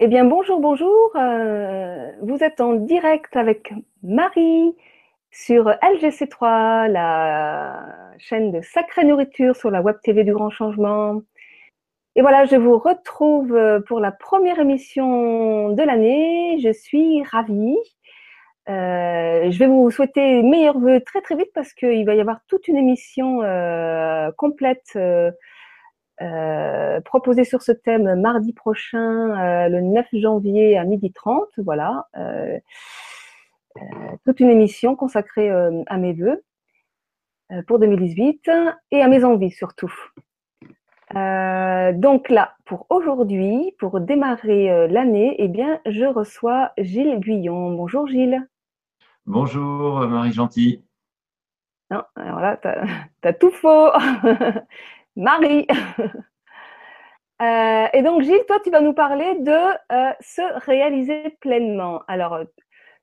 Eh bien, bonjour, bonjour. Euh, vous êtes en direct avec Marie sur LGC3, la chaîne de sacrée nourriture sur la web TV du Grand Changement. Et voilà, je vous retrouve pour la première émission de l'année. Je suis ravie. Euh, je vais vous souhaiter meilleurs vœux très très vite parce qu'il va y avoir toute une émission euh, complète euh, euh, proposée sur ce thème mardi prochain, le 9 janvier à 12h30. Voilà, toute une émission consacrée à mes vœux pour 2018 et à mes envies surtout. donc là, pour aujourd'hui, pour démarrer l'année, eh bien, je reçois Gilles Guyon. Bonjour Gilles. Bonjour Marie Gentil. Non, alors là, tu as, tout faux. Marie. Euh, et donc Gilles, toi, tu vas nous parler de euh, se réaliser pleinement. Alors,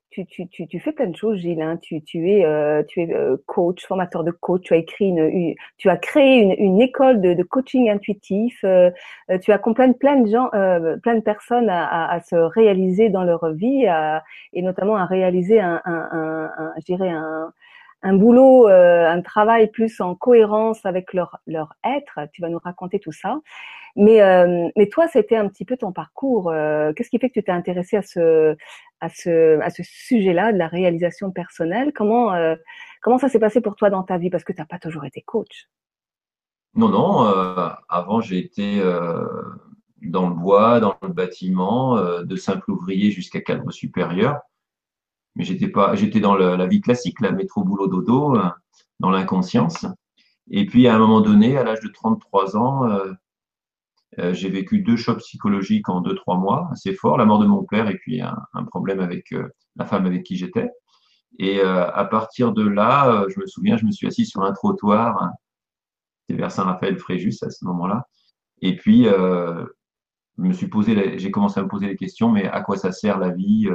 tu, tu, tu, tu, fais plein de choses, Gilles. Hein. Tu, es, euh, tu es coach, formateur de coach. Tu as écrit une, tu as créé une, une école de, coaching intuitif. tu accompagnes plein de gens, plein de personnes à, se réaliser dans leur vie, et notamment à réaliser un, un, un, un je dirais un, un boulot, euh, un travail plus en cohérence avec leur, leur être. Tu vas nous raconter tout ça. Mais, euh, mais toi, c'était un petit peu ton parcours. Euh, qu'est-ce qui fait que tu t'es intéressé à ce, à ce, à ce sujet-là de la réalisation personnelle? Comment, comment ça s'est passé pour toi dans ta vie? Parce que tu n'as pas toujours été coach. Non, non. avant, j'ai été dans le bois, dans le bâtiment, de simple ouvrier jusqu'à cadre supérieur mais j'étais pas, j'étais dans la vie classique, la métro boulot dodo, euh, dans l'inconscience. Et puis à un moment donné, à l'âge de 33 ans, euh, euh, j'ai vécu deux chocs psychologiques en deux trois mois, assez forts, la mort de mon père et puis un, problème avec la femme avec qui j'étais. Et à partir de là, je me souviens, je me suis assis sur un trottoir, c'était vers Saint-Raphaël-Fréjus à ce moment-là. Et puis, je me suis posé, j'ai commencé à me poser les questions, mais à quoi ça sert la vie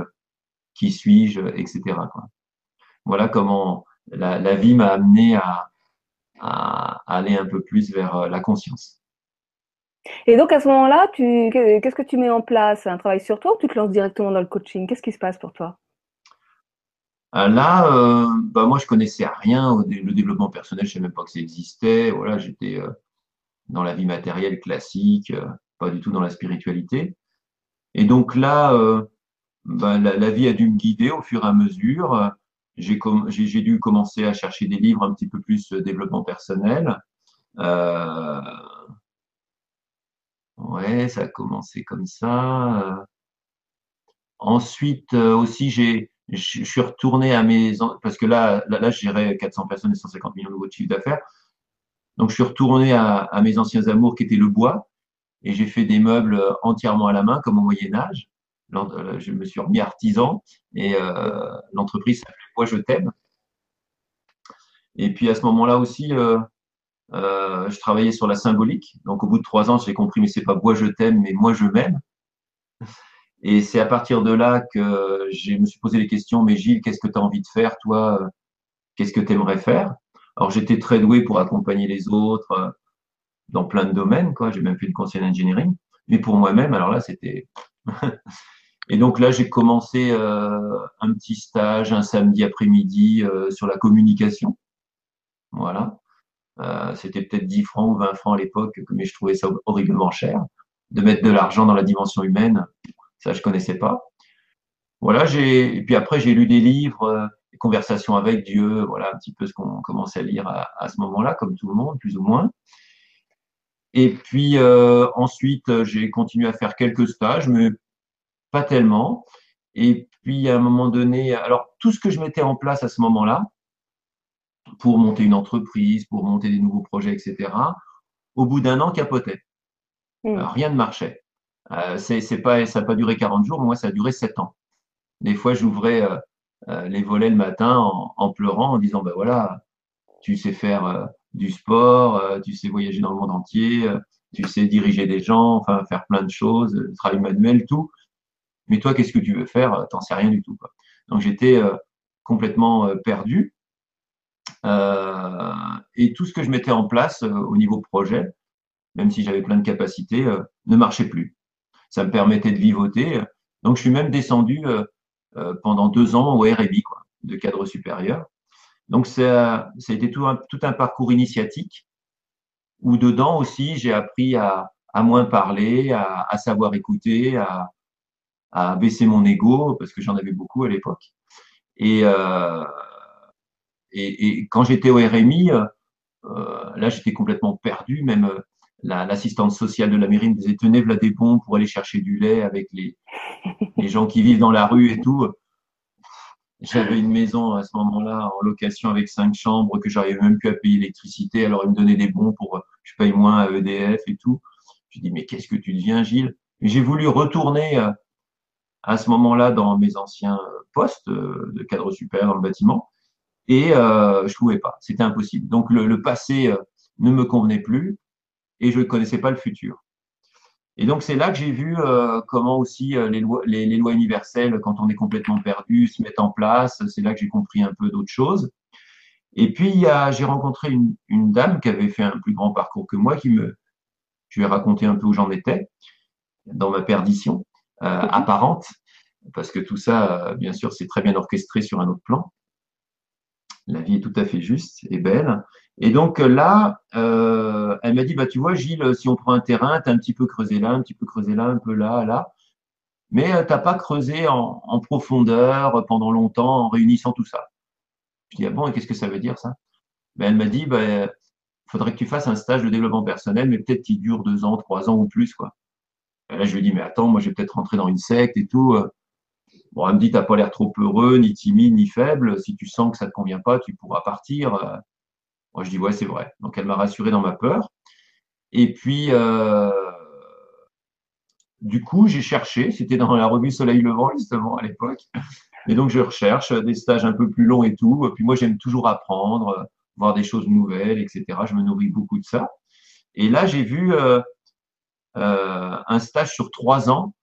qui suis-je, etc. Voilà comment la, vie m'a amené à, aller un peu plus vers euh, la conscience. Et donc à ce moment-là, qu'est-ce que tu mets en place? Un travail sur toi ou tu te lances directement dans le coaching? Qu'est-ce qui se passe pour toi? Euh, Là, euh, bah moi je connaissais rien au le développement personnel, je ne savais même pas que ça existait. Voilà, j'étais dans la vie matérielle classique, pas du tout dans la spiritualité. Et donc là, ben, la, vie a dû me guider au fur et à mesure. J'ai dû commencer à chercher des livres un petit peu plus euh, développement personnel. Euh, ouais, ça a commencé comme ça. Ensuite euh, aussi, j'ai je suis retourné à mes parce que là, là, là je gérais 400 personnes et 150 millions d'euros de chiffre d'affaires. Donc, je suis retourné à, à, mes anciens amours qui étaient le bois et j'ai fait des meubles entièrement à la main comme au Moyen Âge. Euh, je me suis remis artisan et euh, l'entreprise s'appelait Moi je t'aime. Et puis à ce moment-là aussi, euh, je travaillais sur la symbolique. Donc au bout de trois ans, j'ai compris, mais c'est pas moi je t'aime, mais moi je m'aime. Et c'est à partir de là que je me suis posé les questions, mais Gilles, qu'est-ce que tu as envie de faire, toi? Qu'est-ce que tu aimerais faire? Alors j'étais très doué pour accompagner les autres dans plein de domaines, quoi. J'ai même fait du conseil engineering. Mais pour moi-même, alors là, c'était Et donc là, j'ai commencé euh, un petit stage un samedi après-midi euh, sur la communication. Voilà. Euh, C'était peut-être 10 francs ou 20 francs à l'époque, mais je trouvais ça horriblement cher. De mettre de l'argent dans la dimension humaine, ça je connaissais pas. Voilà, j'ai et puis après j'ai lu des livres, euh, des conversations avec Dieu, voilà un petit peu ce qu'on commençait à lire à, à ce moment-là, comme tout le monde, plus ou moins. Et puis euh, ensuite, j'ai continué à faire quelques stages, mais pas tellement. Et puis à un moment donné, alors tout ce que je mettais en place à ce moment-là, pour monter une entreprise, pour monter des nouveaux projets, etc., au bout d'un an, capotait. Hmm. rien ne marchait. Euh, c'est pas, ça n'a pas duré 40 jours, moi, ça a duré 7 ans. Des fois, j'ouvrais euh, euh, les volets le matin en, pleurant, en disant, ben voilà, tu sais faire euh, du sport, tu sais voyager dans le monde entier, tu sais diriger des gens, enfin faire plein de choses, travail manuel, tout mais toi, qu'est-ce que tu veux faire? T'en sais rien du tout. Quoi. Donc j'étais euh, complètement euh, perdu. Euh, et tout ce que je mettais en place au niveau projet, même si j'avais plein de capacités, ne marchait plus. ça me permettait de vivoter. Donc, je suis même descendu pendant deux ans au RMI, quoi, de cadre supérieur. Donc, ça, ça a été tout un, tout un parcours initiatique où dedans aussi, j'ai appris à, à moins parler, à, à savoir écouter, à, à baisser mon ego parce que j'en avais beaucoup à l'époque. Et, euh, et, et, quand j'étais au RMI, euh, là j'étais complètement perdu. Même euh, l'assistante sociale de la mairie me disait tenez voilà des bons pour aller chercher du lait avec les, les gens qui vivent dans la rue et tout. J'avais une maison à ce moment-là en location avec cinq chambres que j'arrivais même plus à payer l'électricité. Alors ils me donnaient des bons pour je paye moins à EDF et tout. Je dis mais qu'est-ce que tu deviens Gilles? J'ai voulu retourner à ce moment-là dans mes anciens postes euh, de cadre supérieur dans le bâtiment et euh, je pouvais pas, c'était impossible. Donc le, passé euh, ne me convenait plus et je ne connaissais pas le futur. Et donc c'est là que j'ai vu euh, comment aussi euh, les, lois, les, les, lois universelles, quand on est complètement perdu, se mettent en place. C'est là que j'ai compris un peu d'autres choses. Et puis j'ai rencontré une, une, dame qui avait fait un plus grand parcours que moi, qui me, je lui ai raconté un peu où j'en étais dans ma perdition euh. apparente, parce que tout ça, bien sûr, c'est très bien orchestré sur un autre plan. La vie est tout à fait juste et belle. Et donc là, euh, elle m'a dit, bah, tu vois, Gilles, si on prend un terrain, tu as un petit peu creusé là, un petit peu creusé là, un peu là, là. Mais euh, tu n'as pas creusé en, en, profondeur pendant longtemps en réunissant tout ça. Je dis, ah bon, et qu'est-ce que ça veut dire ça? Ben, Elle m'a dit, bah, faudrait que tu fasses un stage de développement personnel, mais peut-être qu'il dure deux ans, trois ans ou plus. quoi. Là, je lui ai dit, mais attends, moi, j'ai peut-être rentré dans une secte et tout. Bon, elle me dit, t'as pas l'air trop heureux, ni timide, ni faible. Si tu sens que ça te convient pas, tu pourras partir. Moi, je dis, ouais, c'est vrai. Donc, elle m'a rassuré dans ma peur. Et puis, euh, du coup, j'ai cherché. C'était dans la revue Soleil Levant, justement, à l'époque. Et donc, je recherche des stages un peu plus longs et tout. Puis moi, j'aime toujours apprendre, voir des choses nouvelles, etc. Je me nourris beaucoup de ça. Et là, j'ai vu euh, euh, un stage sur trois ans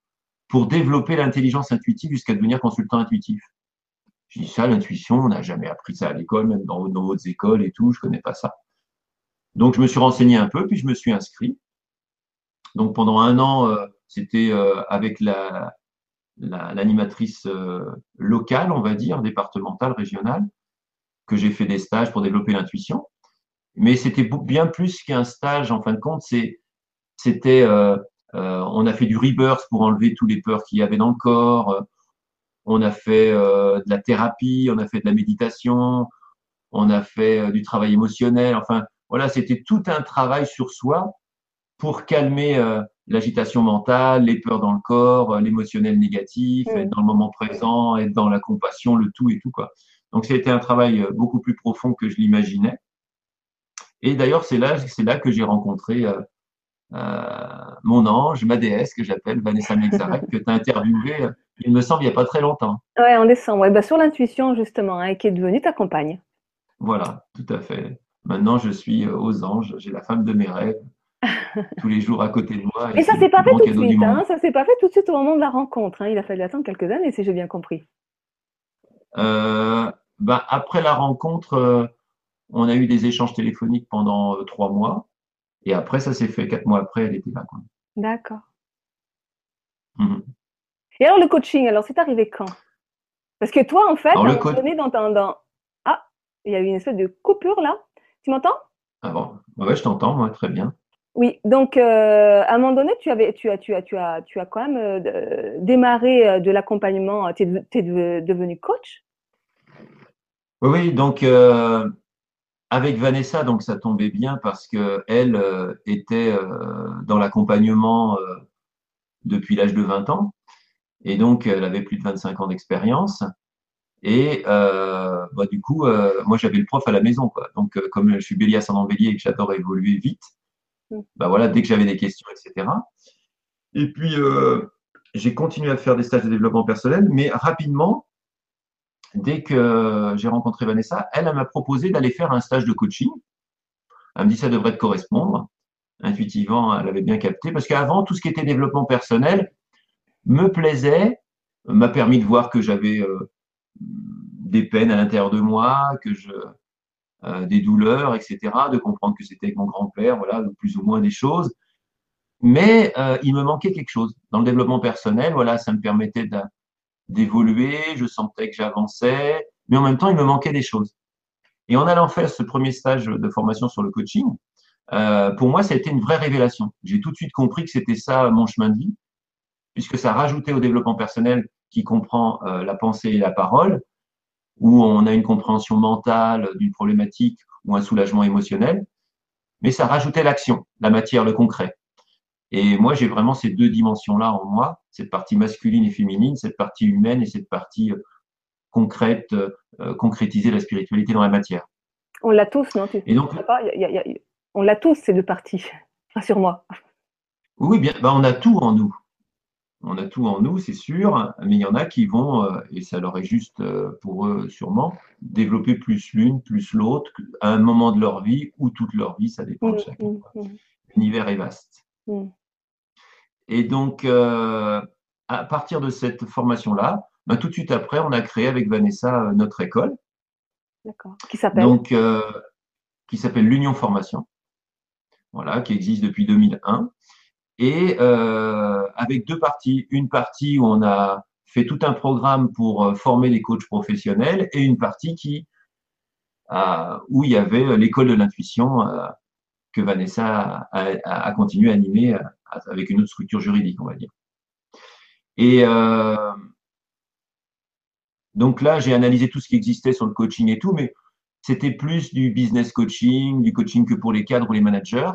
pour développer l'intelligence intuitive jusqu'à devenir consultant intuitif. Je dis ça, l'intuition, on n'a jamais appris ça à l'école, même dans nos hautes écoles et tout, je connais pas ça. Donc je me suis renseigné un peu, puis je me suis inscrit. Donc pendant un an, euh, c'était euh, avec la l'animatrice locale, on va dire, départementale, régionale, que j'ai fait des stages pour développer l'intuition. Mais c'était bien plus qu'un stage, en fin de compte, c'était euh, euh, on a fait du rebirth pour enlever tous les peurs qu'il y avait dans le corps. On a fait euh, de la thérapie, on a fait de la méditation, on a fait euh, du travail émotionnel. Enfin, voilà, c'était tout un travail sur soi pour calmer l'agitation mentale, les peurs dans le corps, l'émotionnel négatif, être dans le moment présent, être dans la compassion, le tout et tout quoi. Donc c'était un travail beaucoup plus profond que je l'imaginais. Et d'ailleurs c'est là, c'est là que j'ai rencontré euh, mon ange, ma déesse que j'appelle Vanessa Mexarek, que tu as interviewé, il me semble, il n'y a pas très longtemps. Ouais, en décembre, ouais, bah, sur l'intuition justement, hein, qui est devenue ta compagne. Voilà, tout à fait. Maintenant, je suis euh, aux anges, j'ai la femme de mes rêves tous les jours à côté de moi. Et, ça s'est pas fait tout de suite, hein, ça s'est pas fait tout de suite au moment de la rencontre. Hein. Il a fallu attendre quelques années, si j'ai bien compris. Euh, bah, après la rencontre, euh, on a eu des échanges téléphoniques pendant euh, trois mois. Et après, ça s'est fait quatre mois après, elle était là. D'accord. Mmh. Et alors le coaching, alors c'est arrivé quand? Parce que toi, en fait, alors, à un donné dans, dans, Ah, il y a eu une espèce de coupure là. Tu m'entends? Ah bon? Ouais, je t'entends, moi, très bien. Oui, donc euh, à un moment donné, tu avais, tu as, tu as, tu as, tu as quand même euh, démarré euh, de l'accompagnement. Tu es, es, devenu coach? Oui, oui. Donc euh, avec Vanessa, donc ça tombait bien parce que elle euh, était euh, dans l'accompagnement euh, depuis l'âge de 20 ans et donc elle avait plus de 25 ans d'expérience. Et bah, du coup, moi j'avais le prof à la maison, quoi. Donc comme je suis bélier ascendant bélier et que j'adore évoluer vite, mm. bah voilà, dès que j'avais des questions, etc. Et puis j'ai continué à faire des stages de développement personnel, mais rapidement, dès que j'ai rencontré Vanessa, elle, m'a proposé d'aller faire un stage de coaching. Elle me dit ça devrait te correspondre. Intuitivement, elle avait bien capté. Parce qu'avant, tout ce qui était développement personnel me plaisait, m'a permis de voir que j'avais euh, des peines à l'intérieur de moi, que je, euh, des douleurs, etc., de comprendre que c'était avec mon grand-père, voilà, plus ou moins des choses. mais euh, il me manquait quelque chose. Dans le développement personnel, voilà, ça me permettait d'évoluer, je sentais que j'avançais, mais en même temps, il me manquait des choses. Et en allant faire ce premier stage de formation sur le coaching, euh, pour moi, ça a été une vraie révélation. J'ai tout de suite compris que c'était ça mon chemin de vie, puisque ça rajoutait au développement personnel qui comprend euh, la pensée et la parole, où on a une compréhension mentale d'une problématique ou un soulagement émotionnel, mais ça rajoutait l'action, la matière, le concret. Et moi, j'ai vraiment ces deux dimensions-là en moi, cette partie masculine et féminine, cette partie humaine et cette partie euh, concrète, euh, concrétiser la spiritualité dans la matière. On l'a tous, non Et donc, On l'a tous, ces deux parties, rassure-moi. Oui, bien, bah, on a tout en nous on a tout en nous, c'est sûr, mais il y en a qui vont, euh, et ça leur est juste euh, pour eux sûrement, développer plus l'une, plus l'autre, à un moment de leur vie ou toute leur vie, ça dépend de mmh, chacun. Mmh, mmh. L'univers est vaste. Et donc, euh, à partir de cette formation-là, bah, tout de suite après, on a créé avec Vanessa notre école. D'accord. Qui s'appelle Donc, qui s'appelle l'Union Formation. Voilà, qui existe depuis 2001 et euh, avec deux parties. Une partie où on a fait tout un programme pour euh, former les coachs professionnels et une partie qui où il y avait l'école de l'intuition euh, que Vanessa a, continué à animer avec une autre structure juridique, on va dire. Et donc là, j'ai analysé tout ce qui existait sur le coaching et tout, mais c'était plus du business coaching, du coaching que pour les cadres ou les managers.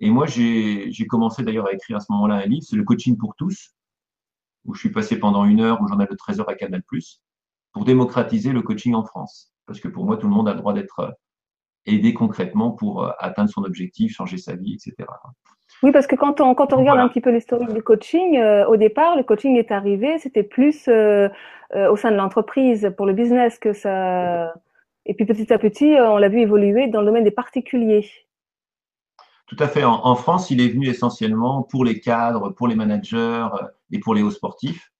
Et moi, j'ai commencé d'ailleurs à écrire à ce moment-là un livre, c'est le coaching pour tous, où je suis passé pendant une heure au journal de 13 heures à Canal+, pour démocratiser le coaching en France. Parce que pour moi, tout le monde a le droit d'être euh, aidé concrètement pour euh, atteindre son objectif, changer sa vie, etc. Oui, parce que quand on, quand on regarde un petit peu l'historique du coaching, euh, au départ, le coaching est arrivé, c'était plus au sein de l'entreprise, pour le business que ça... Et puis petit à petit, on l'a vu évoluer dans le domaine des particuliers. Tout à fait. En, France, il est venu essentiellement pour les cadres, pour les managers euh, et pour les hauts sportifs.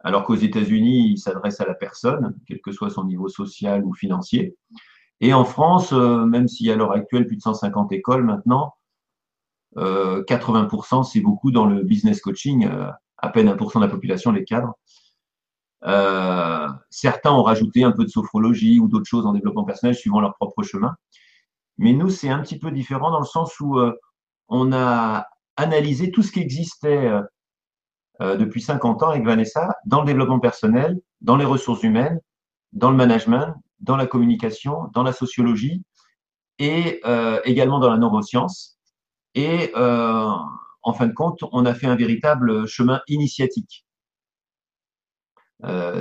Alors qu'aux États-Unis, il s'adresse à la personne, quel que soit son niveau social ou financier. Et en France, euh, même s'il y a à l'heure actuelle plus de 150 écoles maintenant, 80% euh, c'est beaucoup dans le business coaching, à peine 1% de la population, les cadres. certains ont rajouté un peu de sophrologie ou d'autres choses en développement personnel suivant leur propre chemin. Mais nous, c'est un petit peu différent dans le sens où euh, on a analysé tout ce qui existait euh, euh, depuis 50 ans avec Vanessa dans le développement personnel, dans les ressources humaines, dans le management, dans la communication, dans la sociologie et également dans la neuroscience. Et en fin de compte, on a fait un véritable chemin initiatique.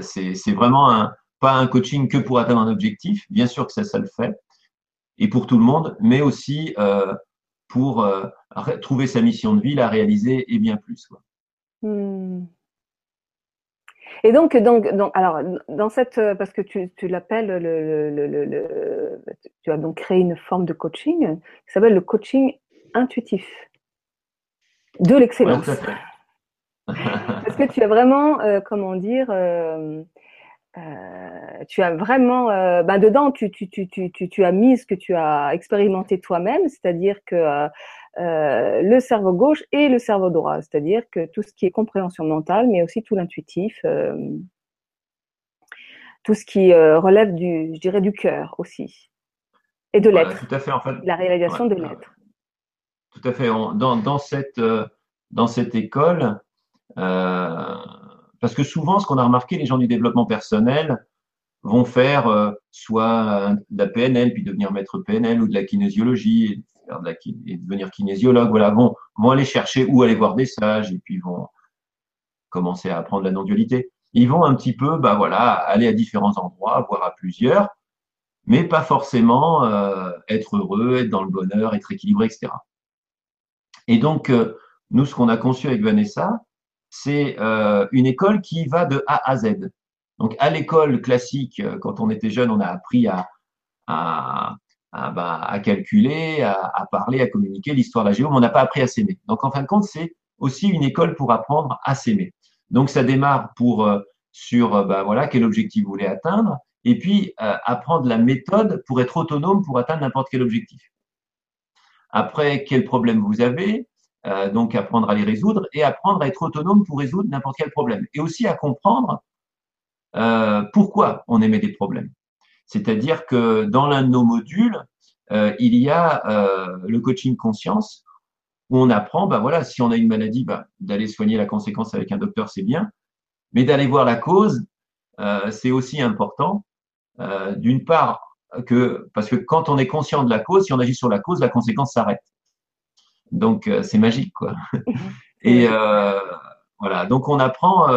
c'est vraiment pas un coaching que pour atteindre un objectif, bien sûr que ça, ça le fait, et pour tout le monde, mais aussi euh, pour euh, trouver sa mission de vie, la réaliser et bien plus. Quoi. Hmm. Et donc, donc, donc, alors, dans cette, euh, parce que tu, tu l'appelles, le, le, le, tu as donc créé une forme de coaching qui s'appelle le coaching intuitif de l'excellence. parce que tu as vraiment, comment dire, euh, tu as vraiment, euh, ben dedans, tu, tu, tu, tu, tu as mis ce que tu as expérimenté toi-même, c'est-à-dire que euh, euh, le cerveau gauche et le cerveau droit, c'est-à-dire que tout ce qui est compréhension mentale, mais aussi tout l'intuitif, euh, tout ce qui relève du, je dirais, du cœur aussi, et de l'être. tout à fait, en fait. La réalisation de l'être. Tout à fait. dans, dans, cette, dans cette école, parce que souvent, ce qu'on a remarqué, les gens du développement personnel vont faire euh, soit de la PNL, puis devenir maître PNL, ou de la kinésiologie, et, devenir kinésiologue. Voilà, vont, vont aller chercher ou aller voir des sages, et puis vont commencer à apprendre la non-dualité. Ils vont un petit peu, bah voilà, aller à différents endroits, voire à plusieurs, mais pas forcément euh, être heureux, être dans le bonheur, être équilibré, etc. Et donc, euh, nous, ce qu'on a conçu avec Vanessa, c'est euh, une école qui va de A à Z. Donc, à l'école classique, quand on était jeune, on a appris à, à, bah, à calculer, à, parler, à communiquer l'histoire de la géo, on n'a pas appris à s'aimer. Donc, en fin de compte, c'est aussi une école pour apprendre à s'aimer. Donc, ça démarre pour euh, sur bah, voilà quel objectif vous voulez atteindre, et puis apprendre la méthode pour être autonome pour atteindre n'importe quel objectif. Après, quel problème vous avez, donc apprendre à les résoudre et apprendre à être autonome pour résoudre n'importe quel problème. Et aussi à comprendre pourquoi on émet des problèmes. C'est-à-dire que dans l'un de nos modules, il y a le coaching conscience où on apprend, bah voilà, si on a une maladie, bah, d'aller soigner la conséquence avec un docteur, c'est bien, mais d'aller voir la cause, euh, c'est aussi important. Euh, D'une part, que parce que quand on est conscient de la cause, si on agit sur la cause, la conséquence s'arrête. Donc euh, c'est magique, quoi. Et euh, voilà, donc on apprend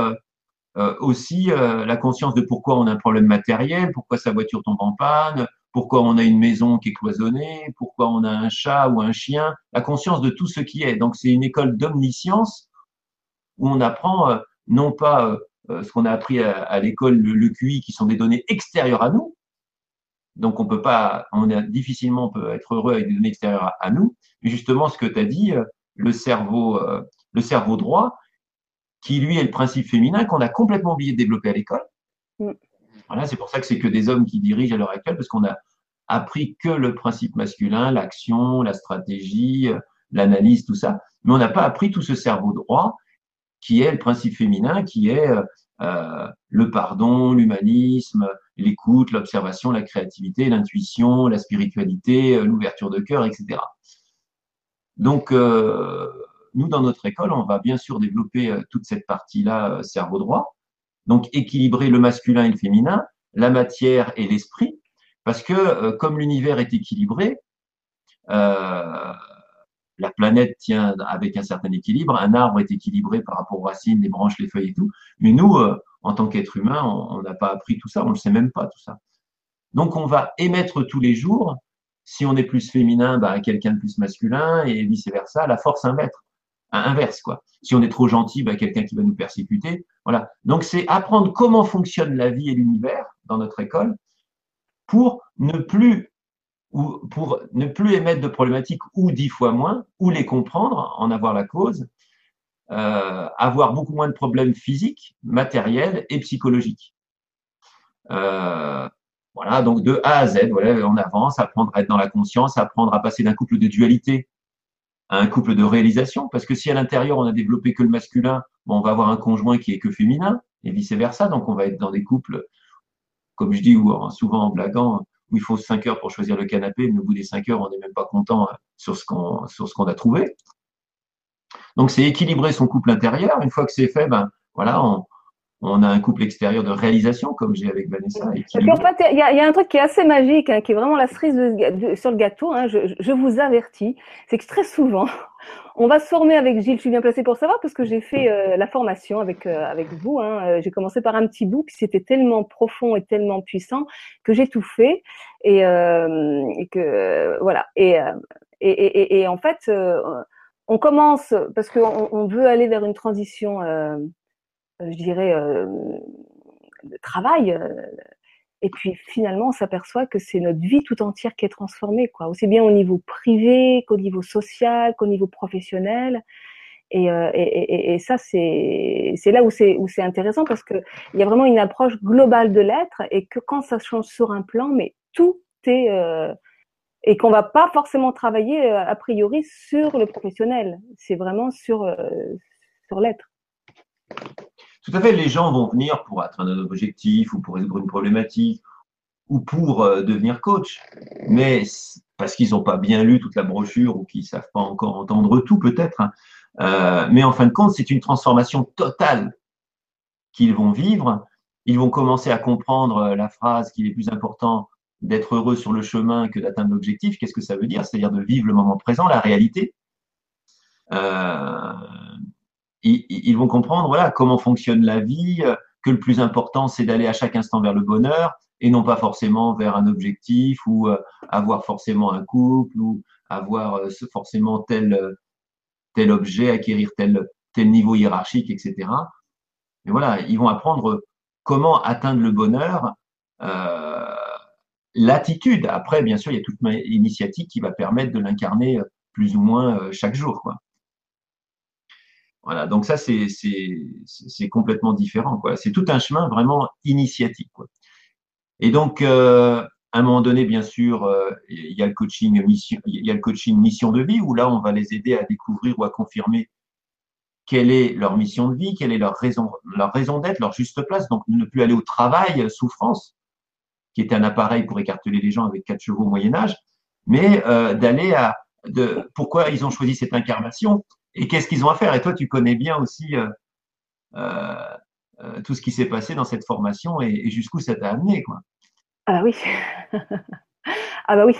euh, aussi la conscience de pourquoi on a un problème matériel, pourquoi sa voiture tombe en panne, pourquoi on a une maison qui est cloisonnée, pourquoi on a un chat ou un chien, la conscience de tout ce qui est. Donc c'est une école d'omniscience où on apprend euh, non pas euh, euh, ce qu'on a appris à, l'école, le, QI, qui sont des données extérieures à nous. Donc on peut pas, on est difficilement peut être heureux avec des données extérieures à, nous. Mais justement, ce que tu as dit, le cerveau, le cerveau droit, qui lui est le principe féminin qu'on a complètement oublié de développer à l'école. Mm. Voilà, c'est pour ça que c'est que des hommes qui dirigent à l'heure actuelle, parce qu'on a appris que le principe masculin, l'action, la stratégie, euh, l'analyse, tout ça, mais on n'a pas appris tout ce cerveau droit qui est le principe féminin, qui est euh, euh le pardon, l'humanisme, l'écoute, l'observation, la créativité, l'intuition, la spiritualité, l'ouverture de cœur, etc. Donc, euh, nous, dans notre école, on va bien sûr développer toute cette partie-là, cerveau droit, donc équilibrer le masculin et le féminin, la matière et l'esprit, parce que euh, comme l'univers est équilibré, euh, la planète tient avec un certain équilibre, un arbre est équilibré par rapport aux racines, les branches, les feuilles et tout, mais nous, euh, en tant qu'être humain, on n'a pas appris tout ça, on ne le sait même pas tout ça. Donc on va émettre tous les jours, si on est plus féminin, bah, quelqu'un de plus masculin, et vice-versa, la force inverse inverse quoi. Si on est trop gentil, bah, quelqu'un qui va nous persécuter. Voilà. Donc c'est apprendre comment fonctionne la vie et l'univers dans notre école pour ne plus ou pour ne plus émettre de problématiques ou dix fois moins, ou les comprendre, en avoir la cause, euh, avoir beaucoup moins de problèmes physiques, matériels et psychologiques. Euh, voilà, donc de A à Z, voilà, on avance, apprendre à être dans la conscience, apprendre à passer d'un couple de dualité un couple de réalisation, parce que si à l'intérieur on a développé que le masculin, bon, on va avoir un conjoint qui est que féminin, et vice versa, donc on va être dans des couples, comme je dis, ou souvent en blaguant, où il faut cinq heures pour choisir le canapé, mais au bout des cinq heures, on n'est même pas content euh, sur ce qu'on qu'on a trouvé. Donc c'est équilibrer son couple intérieur. Une fois que c'est fait, ben voilà, on, on a un couple extérieur de réalisation, comme j'ai avec Vanessa. en fait, il y, a un truc qui est assez magique, hein, qui est vraiment la cerise sur le gâteau. Hein, je, vous avertis, c'est que très souvent, on va se former avec Gilles. Je suis bien placée pour savoir parce que j'ai fait euh, la formation avec euh, avec vous. Hein. Euh, j'ai commencé par un petit bout, puis c'était tellement profond et tellement puissant que j'ai tout fait et, que voilà. Et, et, et, en fait, on commence parce qu'on on veut aller vers une transition euh, je dirais, euh, de travail. Euh, et puis finalement, on s'aperçoit que c'est notre vie tout entière qui est transformée, quoi. Aussi bien au niveau privé qu'au niveau social, qu'au niveau professionnel. Et, et, et, ça, c'est là où c'est où c'est intéressant parce que il y a vraiment une approche globale de l'être et que quand ça change sur un plan, mais tout est et qu'on va pas forcément travailler a priori sur le professionnel. C'est vraiment sur sur l'être. Tout à fait, les gens vont venir pour atteindre un objectif ou pour résoudre une problématique ou pour euh, devenir coach, mais parce qu'ils n'ont pas bien lu toute la brochure ou qu'ils ne savent pas encore entendre tout peut-être. Hein. Euh, mais en fin de compte, c'est une transformation totale qu'ils vont vivre. Ils vont commencer à comprendre euh, la phrase qu'il est plus important d'être heureux sur le chemin que d'atteindre l'objectif. Qu'est-ce que ça veut dire? C'est-à-dire de vivre le moment présent, la réalité. Ils, vont comprendre voilà comment fonctionne la vie, euh, que le plus important c'est d'aller à chaque instant vers le bonheur et non pas forcément vers un objectif ou euh, avoir forcément un couple ou avoir euh, forcément tel tel objet, acquérir tel tel niveau hiérarchique, etc. Mais voilà, ils vont apprendre comment atteindre le bonheur. Euh, L'attitude, après, bien sûr, il y a toute ma initiative qui va permettre de l'incarner plus ou moins chaque jour. Quoi. Voilà, donc ça, c'est, c'est, complètement différent. Quoi. C'est tout un chemin vraiment initiatique. Quoi. Et donc, euh, à un moment donné, bien sûr, euh, il y a le coaching mission, il y a le coaching mission de vie où là, on va les aider à découvrir ou à confirmer quelle est leur mission de vie, quelle est leur raison, leur raison d'être, leur juste place. Donc, ne plus aller au travail, souffrance, qui était un appareil pour écarteler les gens avec quatre chevaux au Moyen Âge, mais euh, d'aller à de pourquoi ils ont choisi cette incarnation? Et qu'est-ce qu'ils ont à faire? Et toi, tu connais bien aussi euh, euh, tout ce qui s'est passé dans cette formation et, et jusqu'où ça t'a amené, quoi. Ah oui. ah bah oui.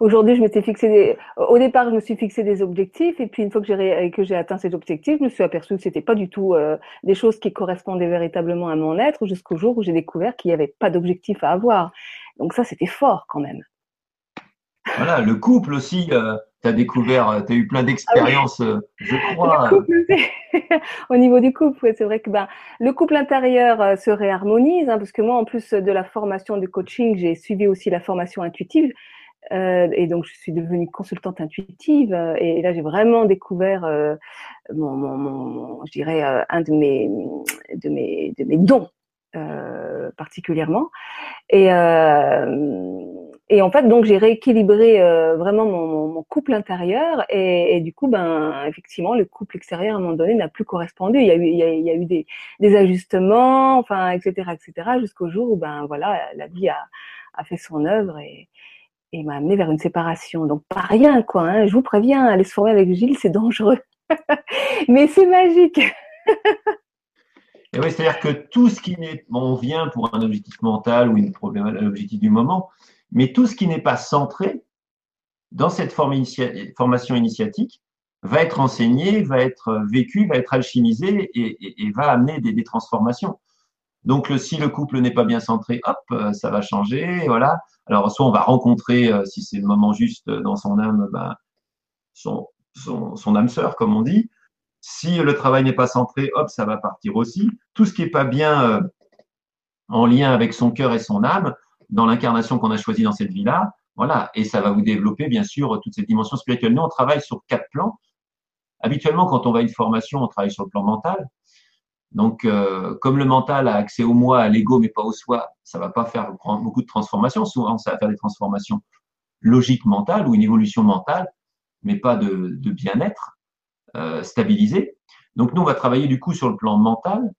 Aujourd'hui, je m'étais fixé des... Au départ, je me suis fixé des objectifs et puis une fois que j'ai que j'ai atteint ces objectifs, je me suis aperçu que c'était pas du tout euh, des choses qui correspondaient véritablement à mon être jusqu'au jour où j'ai découvert qu'il n'y avait pas d'objectif à avoir. Donc ça, c'était fort quand même. Voilà, le couple aussi, euh, tu as découvert, euh, tu as eu plein d'expériences, euh, je crois. Au niveau du couple, c'est vrai que ben, le couple intérieur se réharmonise, hein, parce que moi, en plus de la formation de coaching, j'ai suivi aussi la formation intuitive. et donc, je suis devenue consultante intuitive. et, là, j'ai vraiment découvert mon, mon, mon, je dirais, un de mes, de mes, de mes dons particulièrement. Et et en fait, donc j'ai rééquilibré euh, vraiment mon, couple intérieur et, du coup, ben effectivement, le couple extérieur à un moment donné n'a plus correspondu. Il y a eu, il y a, eu des, ajustements, enfin, etc., etc., jusqu'au jour où ben voilà, la vie a, fait son œuvre et, m'a amené vers une séparation. Donc pas rien quoi. Hein. Je vous préviens, aller se former avec Gilles, c'est dangereux, mais c'est magique. Et oui, c'est-à-dire que tout ce qui n'est, vient pour un objectif mental ou une problème, un objectif du moment, mais tout ce qui n'est pas centré dans cette formation initiatique va être enseigné, va être vécu, va être alchimisé et, va amener des, transformations. Donc, si le couple n'est pas bien centré, hop, ça va changer. Voilà. Alors, soit on va rencontrer, euh, si c'est le moment juste dans son âme, ben, son, âme sœur, comme on dit. Si le travail n'est pas centré, hop, ça va partir aussi. Tout ce qui n'est pas bien euh, en lien avec son cœur et son âme, dans l'incarnation qu'on a choisie dans cette vie-là. Voilà. Et ça va vous développer, bien sûr, toute cette dimension spirituelle. Nous, on travaille sur quatre plans. Habituellement, quand on va à une formation, on travaille sur le plan mental. Donc, euh, comme le mental a accès au moi, à l'ego, mais pas au soi, ça va pas faire beaucoup de transformations. Souvent, ça va faire des transformations logiques mentales ou une évolution mentale, mais pas de, de bien-être euh, stabilisé. Donc, nous, on va travailler du coup sur le plan mental,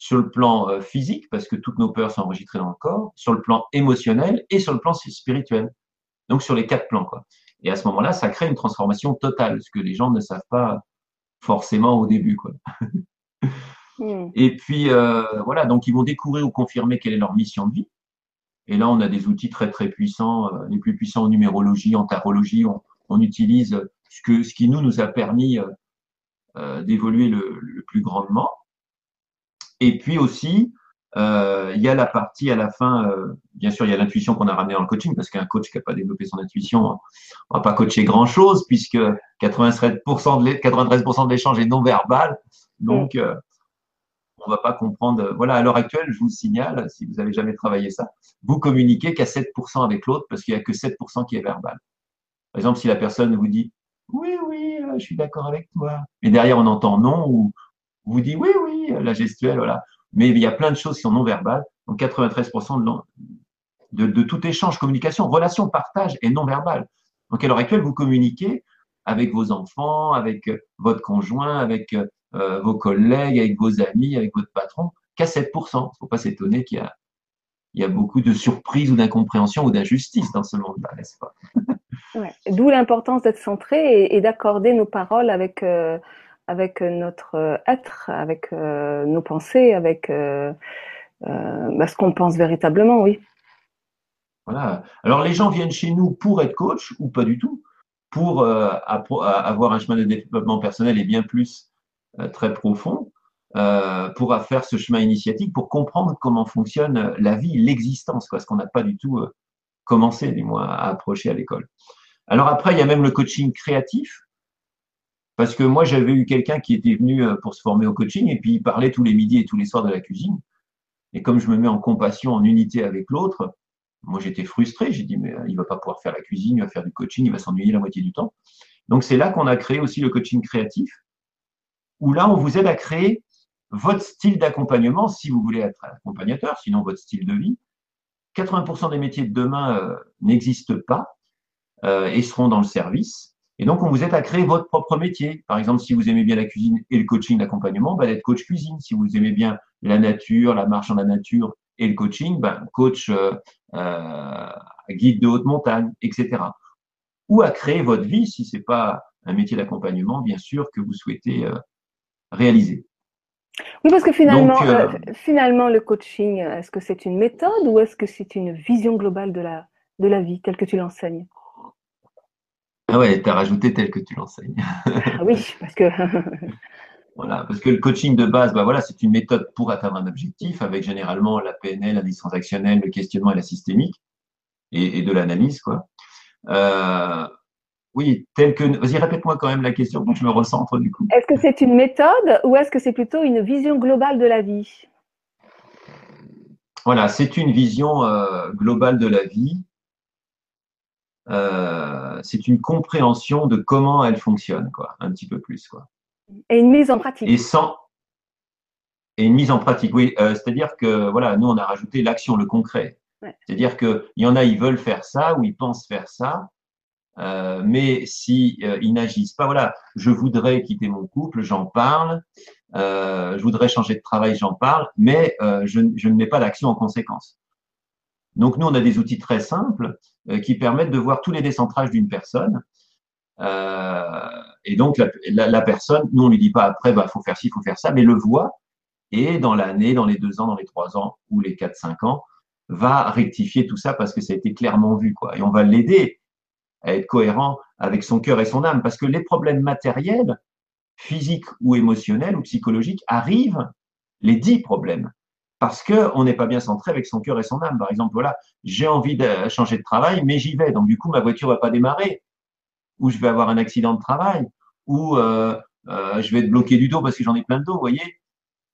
sur le plan euh, physique, parce que toutes nos peurs sont enregistrées dans le corps, sur le plan émotionnel et sur le plan spirituel. Donc sur les quatre plans. Quoi. Et à ce moment-là, ça crée une transformation totale, ce que les gens ne savent pas forcément au début. Quoi. Hmm. Et puis euh, voilà, donc ils vont découvrir ou confirmer quelle est leur mission de vie. Et là, on a des outils très très puissants, euh, les plus puissants en numérologie, en tarologie. On, on utilise ce, que, ce qui nous nous a permis d'évoluer le, le, plus grandement. Et puis aussi, euh, il y a la partie à la fin, euh, bien sûr, il y a l'intuition qu'on a ramenée dans le coaching, parce qu'un coach qui n'a pas développé son intuition, on va pas coacher grand-chose, puisque 93% de, 93 de l'échange est non verbal. Donc, euh, on va pas comprendre. Voilà, à l'heure actuelle, je vous signale, si vous avez jamais travaillé ça, vous communiquez qu'à 7% avec l'autre, parce qu'il y a que 7% qui est verbal. Par exemple, si la personne vous dit oui, oui, je suis d'accord avec toi, et derrière on entend non ou vous dit oui, oui, la gestuelle, voilà. Mais il y a plein de choses qui sont non verbales. Donc 93% de, tout échange, communication, relation, partage est non verbal. Donc à l'heure actuelle, vous communiquez avec vos enfants, avec euh, votre conjoint, avec euh, vos collègues, avec vos amis, avec votre patron, qu'à 7%. Il ne faut pas s'étonner qu'il y a, beaucoup de surprises ou d'incompréhension ou d'injustice dans ce monde-là, n'est-ce pas? D'où l'importance d'être centré et, d'accorder nos paroles avec, euh, avec notre euh, être, avec euh, nos pensées, avec euh, bah, ce qu'on pense véritablement, oui. Voilà. Alors les gens viennent chez nous pour être coach ou pas du tout, pour avoir un chemin de développement personnel et bien plus très profond, pour faire ce chemin initiatique, pour comprendre comment fonctionne la vie, l'existence, ce qu'on n'a pas du tout commencé, du moins, à approcher à l'école. Alors après, il y a même le coaching créatif, parce que moi, j'avais eu quelqu'un qui était venu euh, pour se former au coaching et puis il parlait tous les midis et tous les soirs de la cuisine. Et comme je me mets en compassion, en unité avec l'autre, moi j'étais frustré. J'ai dit, mais euh, il va pas pouvoir faire la cuisine, il va faire du coaching, il va s'ennuyer la moitié du temps. Donc c'est là qu'on a créé aussi le coaching créatif, où là, on vous aide à créer votre style d'accompagnement si vous voulez être accompagnateur, sinon votre style de vie. 80% des métiers de demain n'existent pas et seront dans le service. Et donc, on vous aide à créer votre propre métier. Par exemple, si vous aimez bien la cuisine et le coaching, l'accompagnement, bah, d'être coach cuisine. Si vous aimez bien la nature, la marche en la nature et le coaching, bah, coach guide de haute montagne, etc. Ou à créer votre vie si c'est pas un métier d'accompagnement, bien sûr, que vous souhaitez réaliser. Oui, parce que finalement, euh, euh, finalement le coaching, est-ce que c'est une méthode ou est-ce que c'est une vision globale de la, de la vie telle que tu l'enseignes? Ah ouais, tu as rajouté telle que tu l'enseignes. ah oui, parce que. voilà, parce que le coaching de base, bah voilà, c'est une méthode pour atteindre un objectif avec généralement la PNL, l'analyse transactionnelle, le questionnement et la systémique et, et de l'analyse, quoi. Euh, oui, tel que. Vas-y, répète-moi quand même la question pour que je me recentre du coup. Est-ce que c'est une méthode ou est-ce que c'est plutôt une vision globale de la vie? Voilà, c'est une vision euh, globale de la vie. Euh, c'est une compréhension de comment elle fonctionne, quoi, un petit peu plus, quoi. Et une mise en pratique. Et sans. Et une mise en pratique, oui. Euh, c'est-à-dire que, voilà, nous, on a rajouté l'action, le concret. C'est-à-dire qu'il y en a, ils veulent faire ça ou ils pensent faire ça. Euh, mais si euh, ils n'agissent pas, voilà, je voudrais quitter mon couple, j'en parle, euh, je voudrais changer de travail, j'en parle, mais euh, je, je, ne mets pas d'action en conséquence. Donc nous, on a des outils très simples qui permettent de voir tous les décentrages d'une personne. et donc la, la, la, personne, nous on lui dit pas après, bah faut faire ci, faut faire ça, mais le voit et dans l'année, dans les deux ans, dans les trois ans ou les quatre, cinq ans, va rectifier tout ça parce que ça a été clairement vu, quoi. Et on va l'aider à être cohérent avec son cœur et son âme, parce que les problèmes matériels, physiques ou émotionnels ou psychologiques arrivent, les dix problèmes, parce que on n'est pas bien centré avec son cœur et son âme. Par exemple, voilà, j'ai envie de changer de travail, mais j'y vais, donc du coup ma voiture va pas démarrer, ou je vais avoir un accident de travail, ou euh, euh, je vais être bloqué du dos parce que j'en ai plein de dos, vous voyez.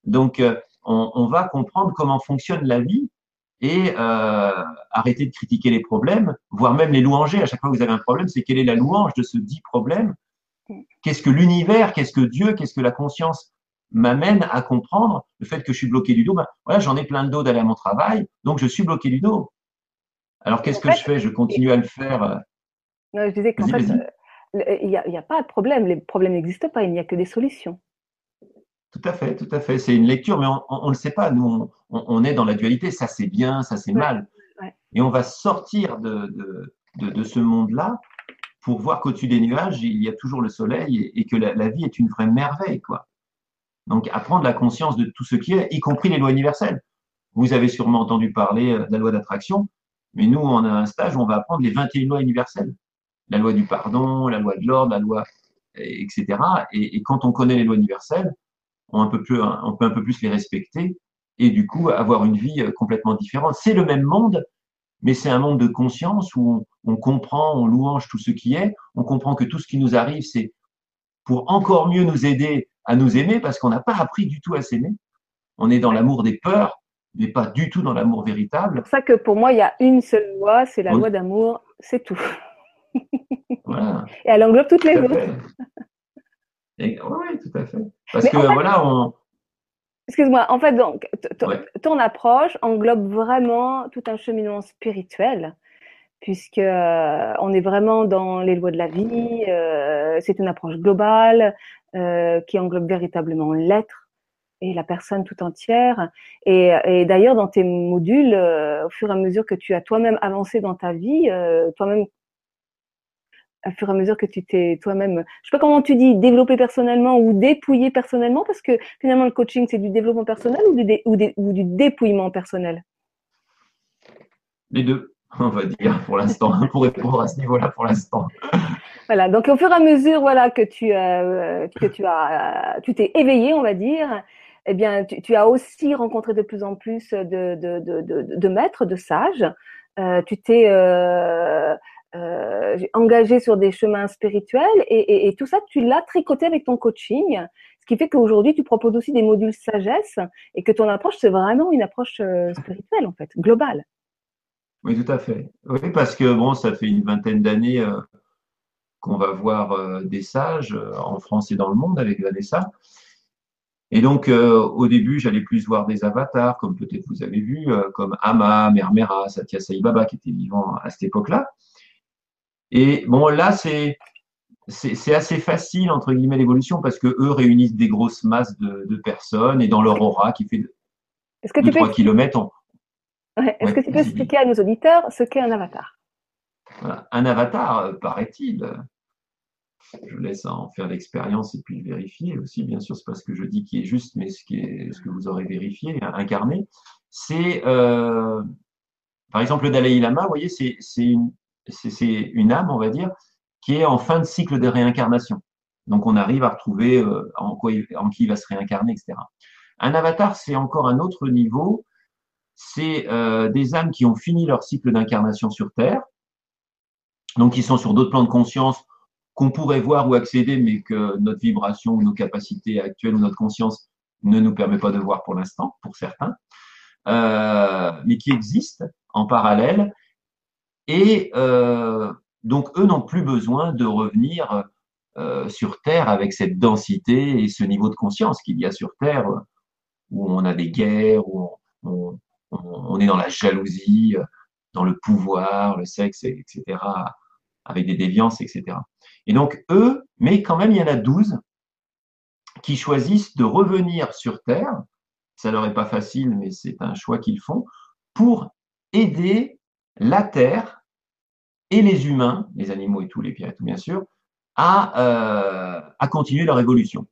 Donc euh, on, on va comprendre comment fonctionne la vie et euh, arrêter de critiquer les problèmes, voire même les louanger. À chaque fois que vous avez un problème, c'est quelle est la louange de ce dit problème? Qu'est-ce que l'univers, qu'est-ce que Dieu, qu'est-ce que la conscience? M'amène à comprendre le fait que je suis bloqué du dos. Ben, voilà, j'en ai plein de dos d'aller à mon travail, donc je suis bloqué du dos. Alors qu'est-ce que je fais? Je continue à le faire. Euh, non, je disais qu'en fait, euh, il n'y a, a, pas de problème. Les problèmes n'existent pas. Il n'y a que des solutions. Tout à fait, tout à fait. C'est une lecture, mais on ne le sait pas. Nous, on, on, est dans la dualité. Ça, c'est bien, ça, c'est ouais, mal. Ouais. Et on va sortir de, de, de, de ce monde-là pour voir qu'au-dessus des nuages, il y a toujours le soleil et, et que la, la, vie est une vraie merveille. quoi. Donc, apprendre la conscience de tout ce qui est, y compris les lois universelles. Vous avez sûrement entendu parler euh, de la loi d'attraction, mais nous, on a un stage où on va apprendre les 21 lois universelles. La loi du pardon, la loi de l'ordre, la loi, etc. Et, quand on connaît les lois universelles, plus, on peut un peu plus les respecter et du coup avoir une vie euh, complètement différente. C'est le même monde, mais c'est un monde de conscience où on, comprend, on louange tout ce qui est, on comprend que tout ce qui nous arrive, c'est pour encore mieux nous aider à nous aimer parce qu'on n'a pas appris du tout à s'aimer. On est dans l'amour des peurs, mais pas du tout dans l'amour véritable. C'est pour ça que pour moi, il y a une seule loi, c'est la oui. loi d'amour, c'est tout. Voilà. Et elle englobe toutes les autres. Oui, tout à fait. Parce Mais que fait, voilà, on. Excuse-moi, en fait, donc, ouais. ton approche englobe vraiment tout un cheminement spirituel, puisque euh, on est vraiment dans les lois de la vie. Euh, c'est une approche globale euh, qui englobe véritablement l'être et la personne tout entière. Et, d'ailleurs, dans tes modules, euh, au fur et à mesure que tu as toi-même avancé dans ta vie, euh, toi-même à fur et à mesure que tu t'es toi-même, je sais pas comment tu dis, développé personnellement ou dépouillé personnellement, parce que finalement le coaching c'est du développement personnel ou du, ou du dépouillement personnel? Les deux, on va dire pour l'instant, pour répondre à ce niveau-là pour l'instant. Voilà, donc au fur et à mesure voilà que tu euh, que tu as tu t'es éveillé, on va dire, eh bien tu, as aussi rencontré de plus en plus de de de, de, maîtres, de sages. Euh, tu t'es euh, euh, engagé sur des chemins spirituels et, et, tout ça, tu l'as tricoté avec ton coaching, ce qui fait qu'aujourd'hui, tu proposes aussi des modules sagesse et que ton approche, c'est vraiment une approche euh, spirituelle, en fait, globale. Oui, tout à fait. Oui, parce que bon, ça fait une vingtaine d'années euh, qu'on va voir euh, des sages euh, en France et dans le monde avec Vanessa. Et donc, euh, au début, j'allais plus voir des avatars, comme peut-être vous avez vu, euh, comme Ama, Mermera, Satya Sai Baba, qui étaient vivants à cette époque-là. Et bon, là, c'est c'est assez facile, entre guillemets, l'évolution, parce que eux réunissent des grosses masses de, personnes, et dans leur aura, qui fait 2-3 km, Est-ce que tu peux expliquer à nos auditeurs ce qu'est un avatar? Un avatar, paraît-il, je laisse en faire l'expérience et puis vérifier aussi, bien sûr, c'est pas ce que je dis qui est juste, mais ce, que vous aurez vérifié, incarné. C'est, euh, par exemple, le Dalai Lama, vous voyez, c'est une, âme, on va dire, qui est en fin de cycle de réincarnation. Donc, on arrive à retrouver euh, en, qui il va se réincarner, etc. Un avatar, c'est encore un autre niveau. C'est euh, des âmes qui ont fini leur cycle d'incarnation sur Terre, donc qui sont sur d'autres plans de conscience qu'on pourrait voir ou accéder, mais que notre vibration ou nos capacités actuelles ou notre conscience ne nous permet pas de voir pour l'instant, pour certains, euh, mais qui existent en parallèle. Et euh, donc, eux n'ont plus besoin de revenir euh, sur Terre avec cette densité et ce niveau de conscience qu'il y a sur Terre, où on a des guerres, où on, on est dans la jalousie, dans le pouvoir, le sexe, etc., avec des déviances, etc. Et donc, eux, mais quand même, il y en a 12 qui choisissent de revenir sur Terre. Ça leur est pas facile, mais c'est un choix qu'ils font pour aider la Terre et les humains, les animaux et tous les pierres, bien sûr, à, euh, à continuer leur évolution.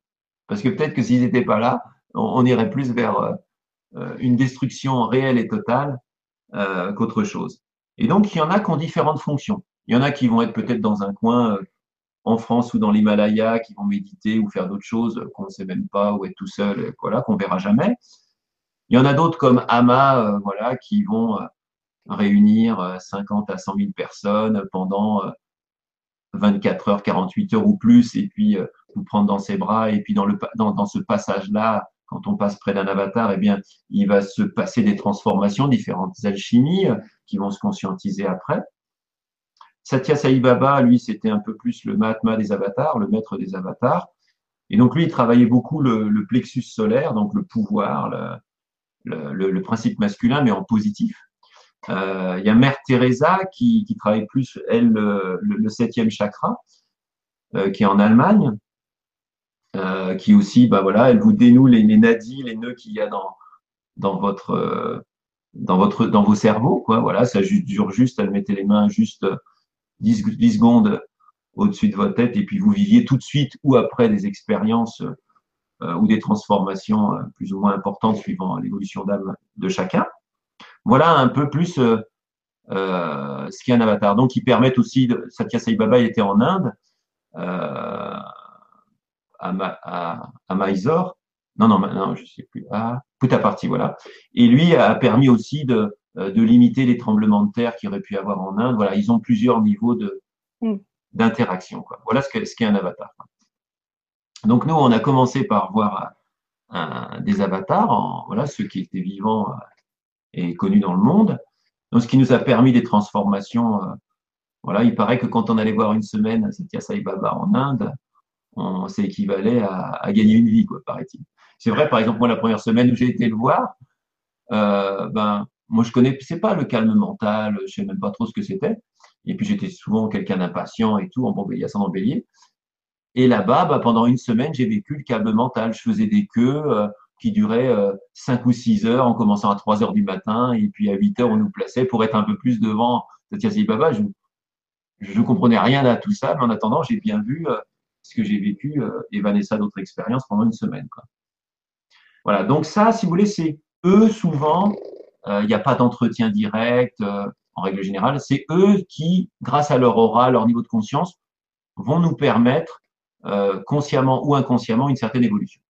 Parce que peut-être que s'ils n'étaient pas là, on, irait plus vers euh, une destruction réelle et totale euh, qu'autre chose. Et donc, il y en a qui ont différentes fonctions. Il y en a qui vont être peut-être dans un coin en France ou dans l'Himalaya qui vont méditer ou faire d'autres choses qu'on ne sait même pas ou être tout seul, voilà, qu'on verra jamais. Il y en a d'autres comme Ama, euh, voilà, qui vont euh, réunir 50 euh, à 100 000 personnes pendant 24 heures, 48 heures ou plus, et puis vous prendre dans ses bras. Et puis dans, le, dans, dans ce passage-là, quand on passe près d'un avatar, eh bien, il va se passer des transformations, différentes alchimies qui vont se conscientiser après. Satya Sai Baba, lui, c'était un peu plus le Mahatma des avatars, le maître des avatars. Et donc, lui, il travaillait beaucoup le, plexus solaire, donc le pouvoir, le, principe masculin, mais en positif. Euh, il y a Mère Teresa qui, travaille plus, elle, le, septième chakra, euh, qui est en Allemagne, euh, qui aussi, bah voilà, elle vous dénoue les, les nadis, les nœuds qu'il y a dans, dans votre, dans votre, dans vos cerveaux, quoi. Voilà, ça dure juste, elle mettait les mains juste 10, secondes au-dessus de votre tête et puis vous viviez tout de suite ou après des expériences euh, ou des transformations euh, plus ou moins importantes suivant l'évolution d'âme de chacun. Voilà un peu plus euh, ce qu'est un avatar. Donc, ils permettent aussi, de, Satya Sai Baba était en Inde, à, à, Mysore, non, non, non, je sais plus, à Puttaparthi, voilà. Et lui a permis aussi de, euh, de limiter les tremblements de terre qu'il aurait pu y avoir en Inde. Voilà, ils ont plusieurs niveaux de mm. d'interaction. Voilà ce qu'est ce un avatar. Donc nous, on a commencé par voir un, des avatars, en, voilà, ceux qui étaient vivants euh, et connus dans le monde. Donc, ce qui nous a permis des transformations. Euh, voilà, il paraît que quand on allait voir une semaine Satya Sai Baba en Inde, on, ça équivalait à, à, gagner une vie, quoi, paraît-il. C'est vrai, par exemple, moi, la première semaine où j'ai été le voir, euh, ben, moi, je connaissais pas le calme mental, je sais même pas trop ce que c'était. Et puis, j'étais souvent quelqu'un d'impatient et tout, en bon en bélier. Et là-bas, bah, pendant une semaine, j'ai vécu le calme mental. Je faisais des queues euh, qui duraient euh, 5 ou 6 heures, en commençant à 3 heures du matin, et puis à 8 heures, on nous plaçait pour être un peu plus devant Satya Baba. Je ne comprenais rien à tout ça, mais en attendant, j'ai bien vu euh, ce que j'ai vécu euh, et Vanessa d'autres expériences pendant une semaine. Voilà, donc ça, si vous voulez, c'est eux souvent il n'y a pas d'entretien direct euh, en règle générale. C'est eux qui, grâce à leur aura, leur niveau de conscience, vont nous permettre, euh, consciemment ou inconsciemment, une certaine évolution.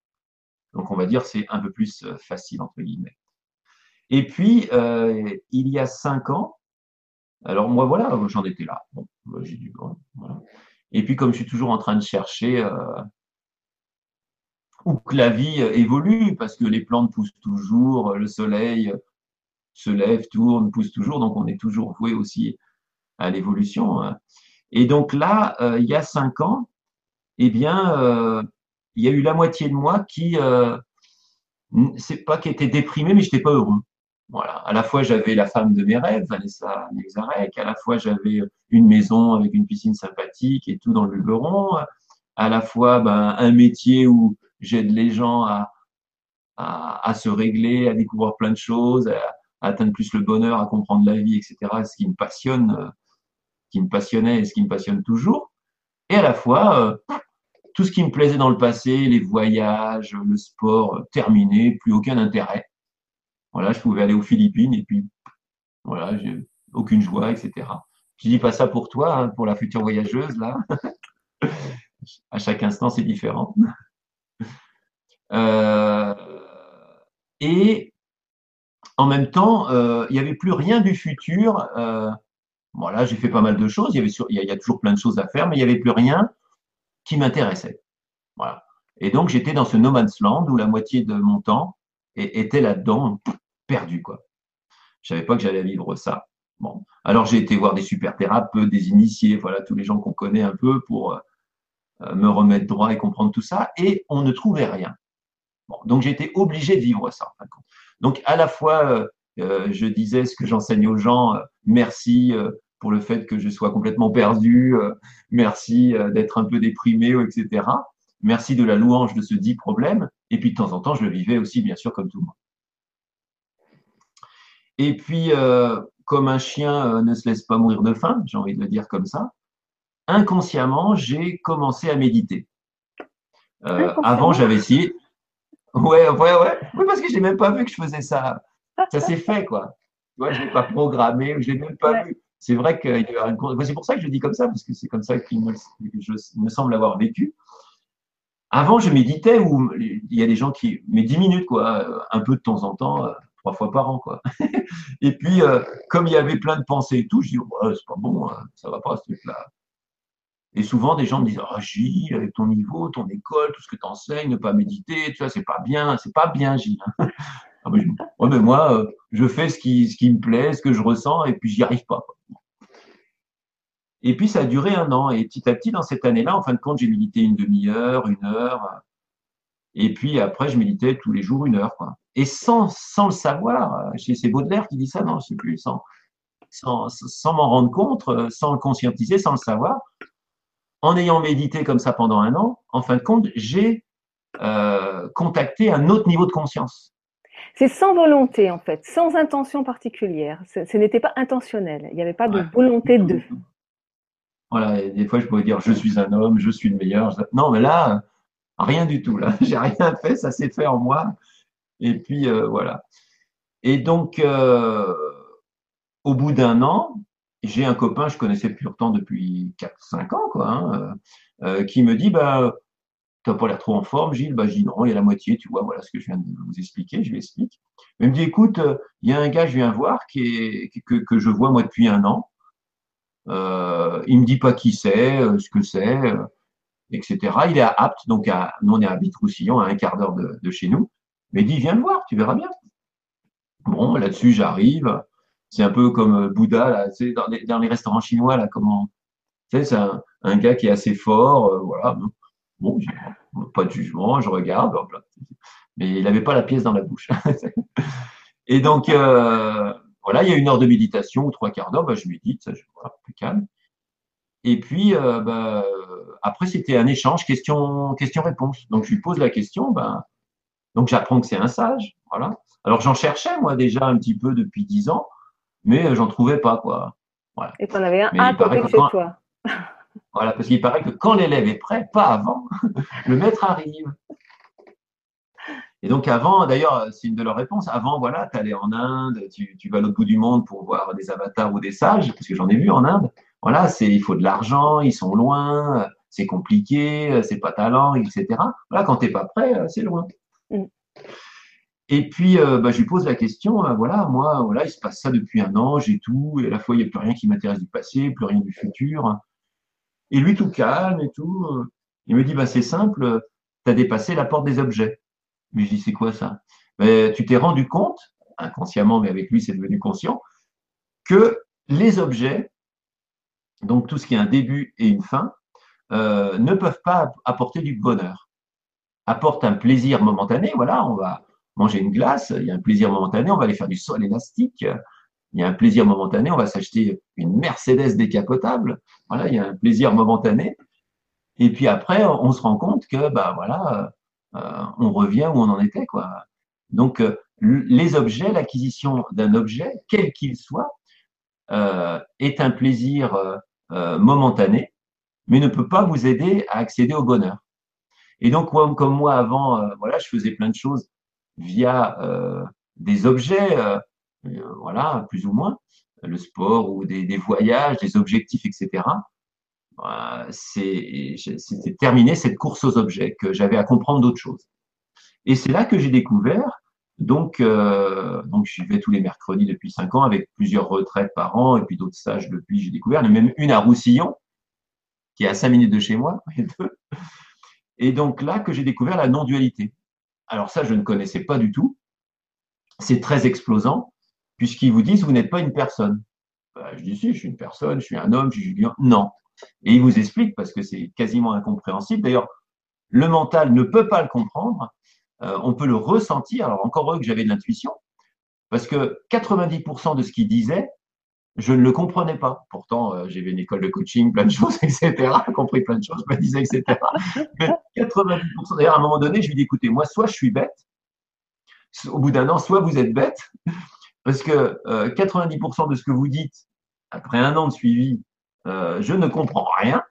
Donc on va dire c'est un peu plus facile, entre guillemets. Et puis, il y a cinq ans, alors moi voilà, j'en étais là. Voilà. Et puis comme je suis toujours en train de chercher euh, où que la vie évolue, parce que les plantes poussent toujours, le soleil se lève, tourne, pousse toujours, donc on est toujours voué aussi à l'évolution. Hein. Et donc là, euh, il y a cinq ans, eh bien, euh, il y a eu la moitié de moi qui, euh, c'est pas qu'il était déprimé, mais j'étais pas heureux. Voilà. À la fois, j'avais la femme de mes rêves, Vanessa Mexarek. À la fois, j'avais une maison avec une piscine sympathique et tout dans le Luberon. À la fois, ben, un métier où j'aide les gens à, à, à, se régler, à découvrir plein de choses, à, atteindre plus le bonheur, à comprendre la vie, etc. Ce qui me passionne, euh, qui me passionnait et ce qui me passionne toujours. Et à la fois, euh, tout ce qui me plaisait dans le passé, les voyages, le sport, euh, terminé, plus aucun intérêt. Voilà, je pouvais aller aux Philippines et puis, voilà, j'ai aucune joie, etc. Je dis pas ça pour toi, hein, pour la future voyageuse, là. à chaque instant, c'est différent. Et en même temps, euh, il n'y avait plus rien du futur. Euh, voilà, j'ai fait pas mal de choses. Il y, avait a, toujours plein de choses à faire, mais il n'y avait plus rien qui m'intéressait. Voilà. Et donc, j'étais dans ce no man's land où la moitié de mon temps était là-dedans, perdu, quoi. Je savais pas que j'allais vivre ça. Bon. Alors, j'ai été voir des super thérapeutes, des initiés, voilà, tous les gens qu'on connaît un peu pour euh, me remettre droit et comprendre tout ça. Et on ne trouvait rien. Bon. Donc, j'étais obligé de vivre ça, en fin de compte. Donc, à la fois, euh, euh, je disais ce que j'enseigne aux gens, euh, merci pour le fait que je sois complètement perdu, merci d'être un peu déprimé, etc. Merci de la louange de ce dit problème. Et puis, de temps en temps, je le vivais aussi, bien sûr, comme tout le monde. Et puis, comme un chien ne se laisse pas mourir de faim, j'ai envie de le dire comme ça, inconsciemment, j'ai commencé à méditer. avant, j'avais essayé, Ouais, ouais, ouais. Oui, parce que je n'ai même pas vu que je faisais ça. Ça s'est fait, quoi. Tu vois, je ne l'ai pas programmé, je ne l'ai même pas vu. C'est vrai que c'est pour ça que je dis comme ça, parce que c'est comme ça qu'il me, je, me semble avoir vécu. Avant, je méditais où il y a des gens qui, mais 10 minutes, quoi, un peu de temps en temps, euh, trois fois par an, quoi. Et puis, euh, comme il y avait plein de pensées et tout, je dis, oh, c'est pas bon, hein, ça va pas ce truc-là. Et souvent, des gens me disent Ah, Gilles, avec ton niveau, ton école, tout ce que tu enseignes, ne pas méditer, tu vois, c'est pas bien, c'est pas bien, Gilles. ah, mais moi, euh, je fais ce qui, ce qui me plaît, ce que je ressens, et puis j'y arrive pas. Et puis, ça a duré un an. Et petit à petit, dans cette année-là, en fin de compte, j'ai médité une demi-heure, une heure. Et puis après, je méditais tous les jours une heure. Et sans, sans le savoir, c'est Baudelaire qui dit ça, non, je sais plus, sans, sans, sans m'en rendre compte, sans le conscientiser, sans le savoir, en ayant médité comme ça pendant un an, en fin de compte, j'ai euh, contacté un autre niveau de conscience. C'est sans volonté, en fait, sans intention particulière. Ce, n'était pas intentionnel. Il n'y avait pas de volonté de. Voilà, des fois, je pourrais dire je suis un homme, je suis le meilleur. Non, mais là, rien du tout. Là, j'ai rien fait, ça s'est fait en moi. Et puis, euh, voilà. Et donc, euh, au bout d'un an, j'ai un copain, je connaissais pourtant depuis 4-5 ans, quoi, hein, euh, qui me dit bah, Tu n'as pas l'air trop en forme, Gilles? Bah, Je dis Non, il y a la moitié, tu vois, voilà ce que je viens de vous expliquer, je lui explique. il me dit Écoute, euh, il y a un gars, je viens voir, qui est, que, que je vois moi depuis un an. Euh, il me dit pas qui c'est, euh, ce que c'est, etc. Il est à Apt, donc à, nous on est à à un quart d'heure de, de, chez nous. Mais il dit Viens me voir, tu verras bien. Bon, là-dessus, j'arrive c'est un peu comme euh, Bouddha, là, dans, les, restaurants chinois, là, comment. Tu sais, c'est un, gars qui est assez fort, euh, voilà. Bon, pas de jugement, je regarde, mais il n'avait pas la pièce dans la bouche. Et donc, euh, voilà, il y a une heure de méditation ou trois quarts d'heure, bah, je médite, ça, je, voilà, plus calme. Et puis, bah, après, c'était un échange question-réponse. Question donc, je lui pose la question, ben, donc j'apprends que c'est un sage, voilà. Alors, j'en cherchais, moi, déjà un petit peu depuis dix ans mais euh, j'en trouvais pas, quoi. Voilà. Et tu en avais un à côté de toi. voilà, parce qu'il paraît que quand l'élève est prêt, pas avant, le maître arrive. Et donc avant, d'ailleurs, c'est une de leurs réponses, avant, voilà, tu allais en Inde, tu, tu vas à l'autre bout du monde pour voir des avatars ou des sages, parce que j'en ai vu en Inde. Voilà, c'est il faut de l'argent, ils sont loin, c'est compliqué, c'est pas talent, etc. Voilà, quand tu n'es pas prêt, c'est loin. Mm. Et puis, euh, bah, je lui pose la question, euh, voilà, moi, voilà, il se passe ça depuis un an, j'ai tout, et à la fois, il n'y a plus rien qui m'intéresse du passé, plus rien du futur. Et lui, tout calme et tout, euh, il me dit, bah, c'est simple, tu as dépassé la porte des objets. Mais je dis, c'est quoi ça? Ben, Tu t'es rendu compte, inconsciemment, mais avec lui, c'est devenu conscient, que les objets, donc tout ce qui a un début et une fin, ne peuvent pas apporter du bonheur. Apportent un plaisir momentané, voilà, on va manger une glace, il y a un plaisir momentané, on va aller faire du sol élastique, il y a un plaisir momentané, on va s'acheter une Mercedes décapotable, voilà, il y a un plaisir momentané. Et puis après, on se rend compte que, bah voilà, euh, on revient où on en était, quoi. Donc, euh, les objets, l'acquisition d'un objet, quel qu'il soit, euh, est un plaisir momentané, mais ne peut pas vous aider à accéder au bonheur. Et donc, comme moi avant, voilà, je faisais plein de choses via des objets, voilà, plus ou moins, le sport ou des, voyages, des objectifs, etc. C'était terminé cette course aux objets, que j'avais à comprendre d'autres choses. Et c'est là que j'ai découvert, donc, euh, donc j'y vais tous les mercredis depuis cinq ans, avec plusieurs retraites par an, et puis d'autres stages depuis, j'ai découvert, même une à Roussillon, qui est à cinq minutes de chez moi, et donc là que j'ai découvert la non-dualité. Alors ça, je ne connaissais pas du tout. C'est très explosant puisqu'ils vous disent vous n'êtes pas une personne. Bah, je dis si, je suis une personne, je suis un homme, je suis Julien. Non. Et ils vous expliquent parce que c'est quasiment incompréhensible. D'ailleurs, le mental ne peut pas le comprendre. Euh, on peut le ressentir. Alors encore heureux que j'avais de l'intuition, parce que 90% de ce qu'il disait, je ne le comprenais pas. Pourtant, euh, j'avais une école de coaching, plein de choses, etc. compris plein de choses, je me disais, etc. Mais 90%, d'ailleurs, à un moment donné, je lui dis, écoutez, moi, soit je suis bête, au bout d'un an, soit vous êtes bête, parce que 90% euh, de ce que vous dites, après un an de suivi, euh, je ne comprends rien.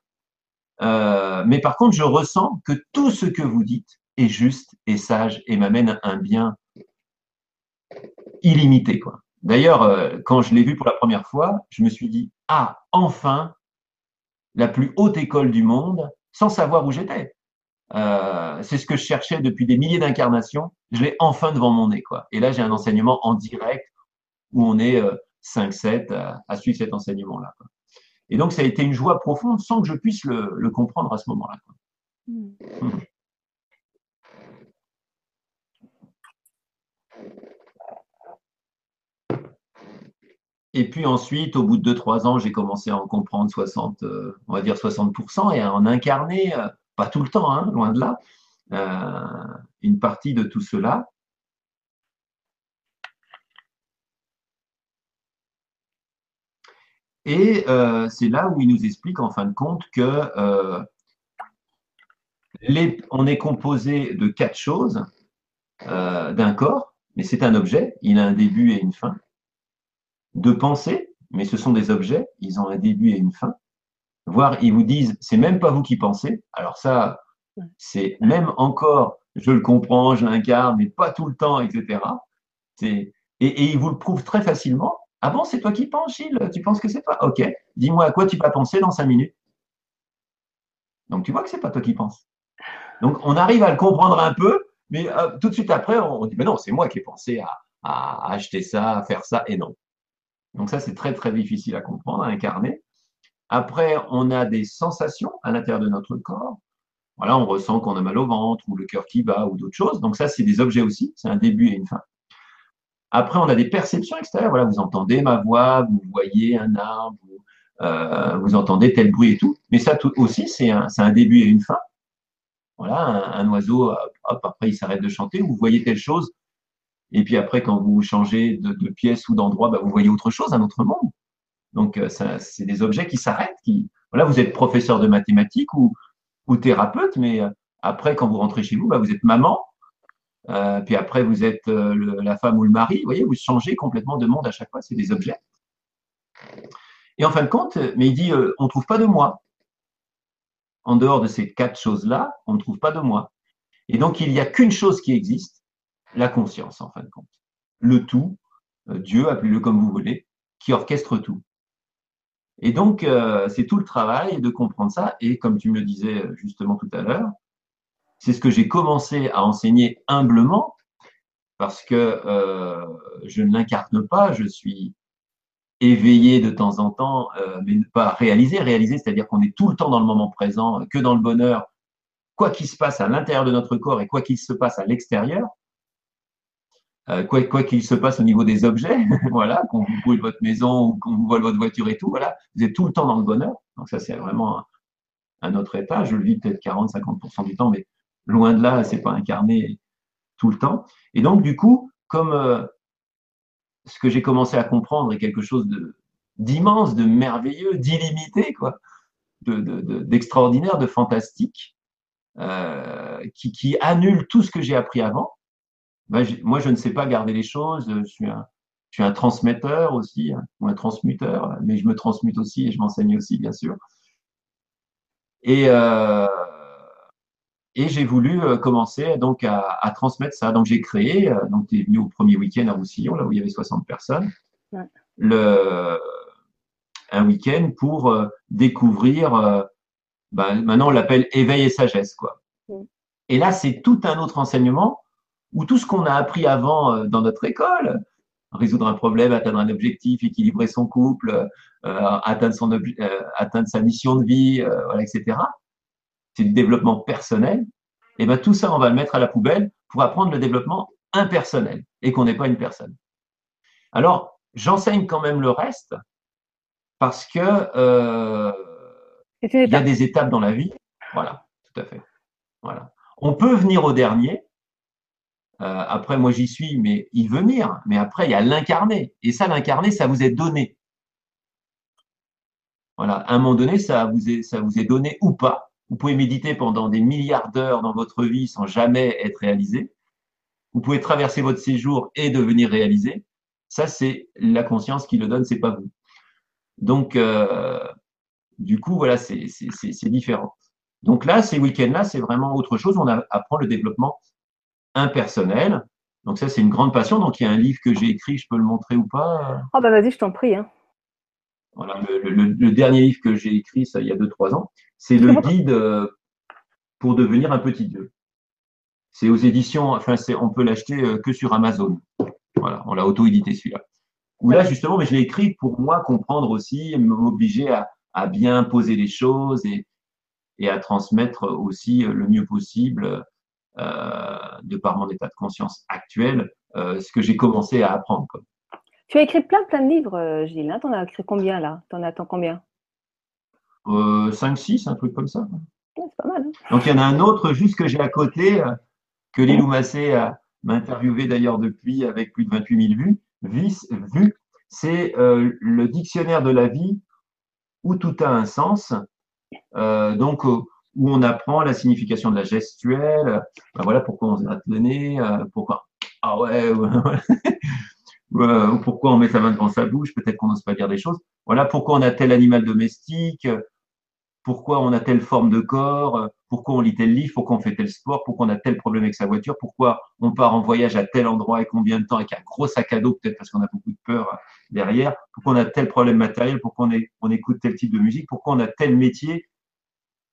Euh, mais par contre, je ressens que tout ce que vous dites est juste et sage et m'amène un bien illimité. Quoi. D'ailleurs, quand je l'ai vu pour la première fois, je me suis dit, ah, enfin, la plus haute école du monde, sans savoir où j'étais. c'est ce que je cherchais depuis des milliers d'incarnations. Je l'ai enfin devant mon nez. Quoi. Et là, j'ai un enseignement en direct où on est 5-7 euh, à, suivre cet enseignement-là. Et donc, ça a été une joie profonde sans que je puisse le, comprendre à ce moment-là. Hmm. Et puis ensuite, au bout de 2-3 ans, j'ai commencé à en comprendre 60, euh, on va dire 60% et à en incarner, euh, pas tout le temps, hein, loin de là, une partie de tout cela. Et euh, c'est là où il nous explique en fin de compte que euh, on est composé de quatre choses euh, d'un corps, mais c'est un objet, il a un début et une fin. De pensées, mais ce sont des objets, ils ont un début et une fin. Voire ils vous disent, c'est même pas vous qui pensez. Alors ça, c'est même encore, je le comprends, je l'incarne, mais pas tout le temps, etc. Et, et ils vous le prouvent très facilement ah bon, c'est toi qui penses, Gilles? Tu penses que c'est toi? Ok. Dis-moi à quoi tu vas penser dans cinq minutes? Donc tu vois que c'est pas toi qui penses. Donc on arrive à le comprendre un peu, mais euh, tout de suite après, on dit, mais non, c'est moi qui ai pensé à, acheter ça, à faire ça, et non. Donc ça, c'est très très difficile à comprendre, à incarner. Après, on a des sensations à l'intérieur de notre corps. Voilà, on ressent qu'on a mal au ventre ou le cœur qui bat ou d'autres choses. Donc ça, c'est des objets aussi. C'est un début et une fin. Après, on a des perceptions extérieures. Voilà, vous entendez ma voix, vous voyez un arbre, vous, euh, entendez tel bruit et tout. Mais ça tout aussi, c'est un, début et une fin. Voilà, un, oiseau, hop, après il s'arrête de chanter, vous voyez telle chose. Et puis après, quand vous changez de, pièce ou d'endroit, bah, vous voyez autre chose, un autre monde. Donc, euh, c'est des objets qui s'arrêtent. Qui... Voilà, vous êtes professeur de mathématiques ou, thérapeute, mais euh, après, quand vous rentrez chez vous, bah, vous êtes maman, euh, puis après, vous êtes la femme ou le mari. Vous voyez, vous changez complètement de monde à chaque fois. C'est des objets. Et en fin de compte, mais il dit, on ne trouve pas de moi. En dehors de ces quatre choses-là, on ne trouve pas de moi. Et donc, il n'y a qu'une chose qui existe, la conscience, en fin de compte. Le tout, Dieu, appelez-le comme vous voulez, qui orchestre tout. Et donc, c'est tout le travail de comprendre ça. Et comme tu me le disais justement tout à l'heure, c'est ce que j'ai commencé à enseigner humblement parce que euh, je ne l'incarne pas, je suis éveillé de temps en temps, euh, mais pas réalisé. Réalisé, c'est-à-dire qu'on est tout le temps dans le moment présent, que dans le bonheur, quoi qu'il se passe à l'intérieur de notre corps et quoi qu'il se passe à l'extérieur, euh, quoi qu'il se passe au niveau des objets, voilà, qu'on vous brûle votre maison ou qu'on vous vole votre voiture et tout, voilà, vous êtes tout le temps dans le bonheur. Donc ça, c'est vraiment un, autre état. Je le vis peut-être 40-50% du temps, mais loin de là, c'est pas incarné. tout le temps. Et donc, du coup, comme euh, ce que j'ai commencé à comprendre est quelque chose de d'immense, de merveilleux, d'illimité, quoi, d'extraordinaire, de, fantastique, euh, qui, qui, annule tout ce que j'ai appris avant. Ben, moi, je ne sais pas garder les choses. Je suis un, je suis un transmetteur aussi, hein, ou un transmuteur, mais je me transmute aussi et je m'enseigne aussi, bien sûr. Et, euh, et j'ai voulu euh, commencer donc à, à transmettre ça. Donc j'ai créé, euh, donc tu es venu au premier week-end à Roussillon, là où il y avait 60 personnes, le, un week-end pour euh, découvrir, ben, maintenant on l'appelle éveil et sagesse. quoi. Et là, c'est tout un autre enseignement où tout ce qu'on a appris avant dans notre école, résoudre un problème, atteindre un objectif, équilibrer son couple, atteindre, son atteindre sa mission de vie, voilà, etc c'est du développement personnel, et ben tout ça, on va le mettre à la poubelle pour apprendre le développement impersonnel et qu'on n'est pas une personne. Alors, j'enseigne quand même le reste parce que euh, il y a des étapes dans la vie. Voilà, tout à fait. Voilà. On peut venir au dernier. Euh, après, moi, j'y suis, mais il venir. Mais après, il y a l'incarné. Et ça, l'incarné, ça vous est donné. Voilà. À un moment donné, ça vous est, ça vous est donné ou pas. Vous pouvez méditer pendant des milliards d'heures dans votre vie sans jamais être réalisé. Vous pouvez traverser votre séjour et devenir réalisé. Ça, c'est la conscience qui le donne, c'est pas vous. Donc, euh, du coup, voilà, c'est différent. Donc là, ces week-ends-là, c'est vraiment autre chose. On apprend le développement impersonnel. Donc ça, c'est une grande passion. Donc il y a un livre que j'ai écrit, je peux le montrer ou pas Oh bah vas-y, je t'en prie. Hein. Voilà, le, dernier livre que j'ai écrit, ça il y a 2-3 ans, c'est le guide euh, pour devenir un petit dieu. C'est aux éditions, enfin, on peut l'acheter euh, que sur Amazon. Voilà, on l'a auto-édité celui-là. Où là, justement, mais je l'ai écrit pour moi comprendre aussi, m'obliger à, à, bien poser les choses et, et, à transmettre aussi le mieux possible, euh, de par mon état de conscience actuel, euh, ce que j'ai commencé à apprendre. Quoi. Tu as écrit plein, plein de livres, euh, Gilles. Hein. tu en as écrit combien là? Tu en attends combien? Euh, 5, 6, un truc comme ça. c'est pas mal. Hein. Donc il y en a un autre juste que j'ai à côté, euh, que Lilou Massé m'a interviewé d'ailleurs depuis avec plus de 28 000 vues. vues c'est euh, le dictionnaire de la vie où tout a un sens. donc où on apprend la signification de la gestuelle. Ben voilà pourquoi on se gratte le nez, pourquoi. Ah ouais, ouais. ou pourquoi on met sa main devant sa bouche, peut-être qu'on n'ose pas dire des choses. Voilà pourquoi on a tel animal domestique, pourquoi on a telle forme de corps, pourquoi on lit tel livre, pourquoi on fait tel sport, pourquoi on a tel problème avec sa voiture, pourquoi on part en voyage à tel endroit et combien de temps avec un gros sac à dos, peut-être parce qu'on a beaucoup de peur derrière, pourquoi on a tel problème matériel, pourquoi on écoute tel type de musique, pourquoi on a tel métier,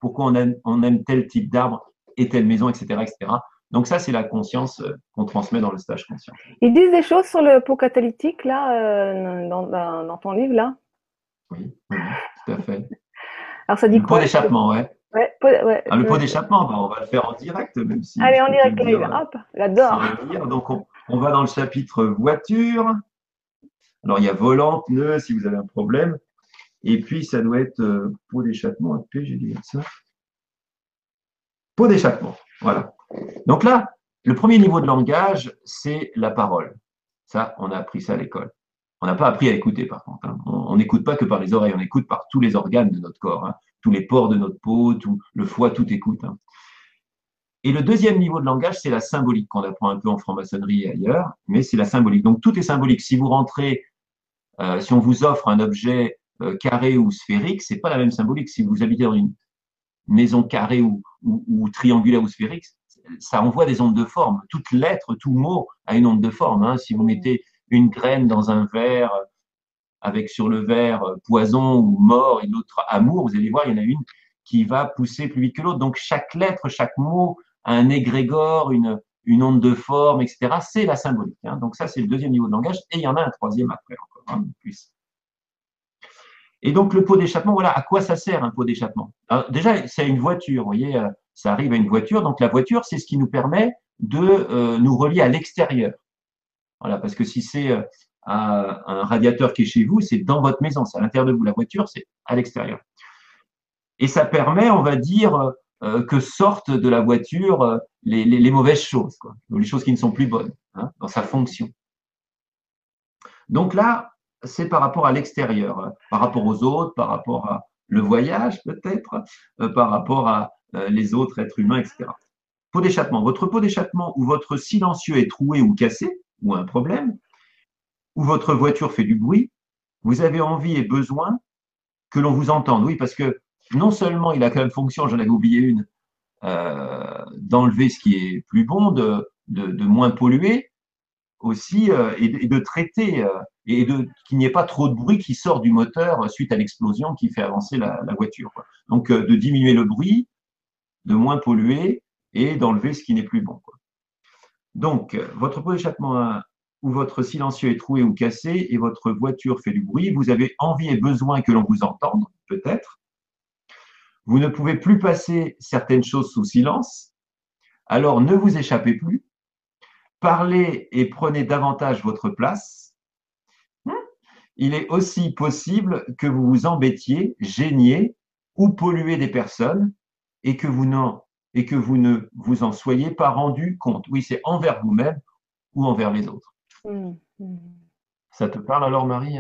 pourquoi on aime, on aime tel type d'arbre et telle maison, etc., etc. Donc ça, c'est la conscience euh, qu'on transmet dans le stage conscient. Ils disent des choses sur le pot catalytique, là, euh, dans, dans, ton livre, là? Oui, tout à fait. Alors ça dit le pot d'échappement, ouais. Ouais, ouais, ah, le pot d'échappement, bah, on va le faire en direct, même si. Allez, en direct, hop, j'adore. Donc, on, on, va dans le chapitre voiture. Alors, il y a volant, pneu, si vous avez un problème. Et puis, ça doit être euh, pot d'échappement. J'ai dit ça. Pot d'échappement, voilà. Donc là, le premier niveau de langage, c'est la parole. Ça, on a appris ça à l'école. On n'a pas appris à écouter, par contre. Hein. On n'écoute pas que par les oreilles, on écoute par tous les organes de notre corps, hein. tous les pores de notre peau, tout, le foie, tout écoute. Hein. Et le deuxième niveau de langage, c'est la symbolique qu'on apprend un peu en franc-maçonnerie et ailleurs, mais c'est la symbolique. Donc tout est symbolique. Si vous rentrez, euh, si on vous offre un objet euh, carré ou sphérique, c'est pas la même symbolique. Si vous habitez dans une maison carrée ou, ou triangulaire ou sphérique, ça envoie des ondes de forme. Toute lettre, tout mot a une onde de forme. Hein. Si vous mettez une graine dans un verre avec sur le verre poison ou mort et l'autre amour, vous allez voir, il y en a une qui va pousser plus vite que l'autre. Donc chaque lettre, chaque mot a un égrégore, une, une onde de forme, etc. C'est la symbolique. Hein. Donc ça, c'est le deuxième niveau de langage. Et il y en a un troisième après encore, hein, plus. Et donc le pot d'échappement, voilà, à quoi ça sert un pot d'échappement? Déjà, c'est une voiture, vous voyez, euh, ça arrive à une voiture. Donc la voiture, c'est ce qui nous permet de euh, nous relier à l'extérieur. Voilà, parce que si c'est euh, un radiateur qui est chez vous, c'est dans votre maison, c'est à l'intérieur de vous. La voiture, c'est à l'extérieur. Et ça permet, on va dire, que sortent de la voiture les, mauvaises choses, les choses qui ne sont plus bonnes hein, dans sa fonction. Donc là, c'est par rapport à l'extérieur, hein, par rapport aux autres, par rapport à le voyage peut-être, euh, par rapport à les autres êtres humains, etc. Pot d'échappement. Votre pot d'échappement où votre silencieux est troué ou cassé, ou un problème, où votre voiture fait du bruit, vous avez envie et besoin que l'on vous entende. Oui, parce que non seulement il a quand même fonction, j'en avais oublié une, euh, d'enlever ce qui est plus bon, de, de, de moins polluer aussi, euh, et, de, traiter, euh, et de qu'il n'y ait pas trop de bruit qui sort du moteur suite à l'explosion qui fait avancer la, voiture. Donc de diminuer le bruit, de moins polluer et d'enlever ce qui n'est plus bon. Donc, votre pot d'échappement où votre silencieux est troué ou cassé et votre voiture fait du bruit, vous avez envie et besoin que l'on vous entende, peut-être. Vous ne pouvez plus passer certaines choses sous silence, alors ne vous échappez plus. Parlez et prenez davantage votre place. Il est aussi possible que vous vous embêtiez, gêniez ou polluez des personnes et que vous, et que vous ne vous en soyez pas rendu compte. Oui, c'est envers vous-même ou envers les autres. Mmh, mmh. Ça te parle alors, Marie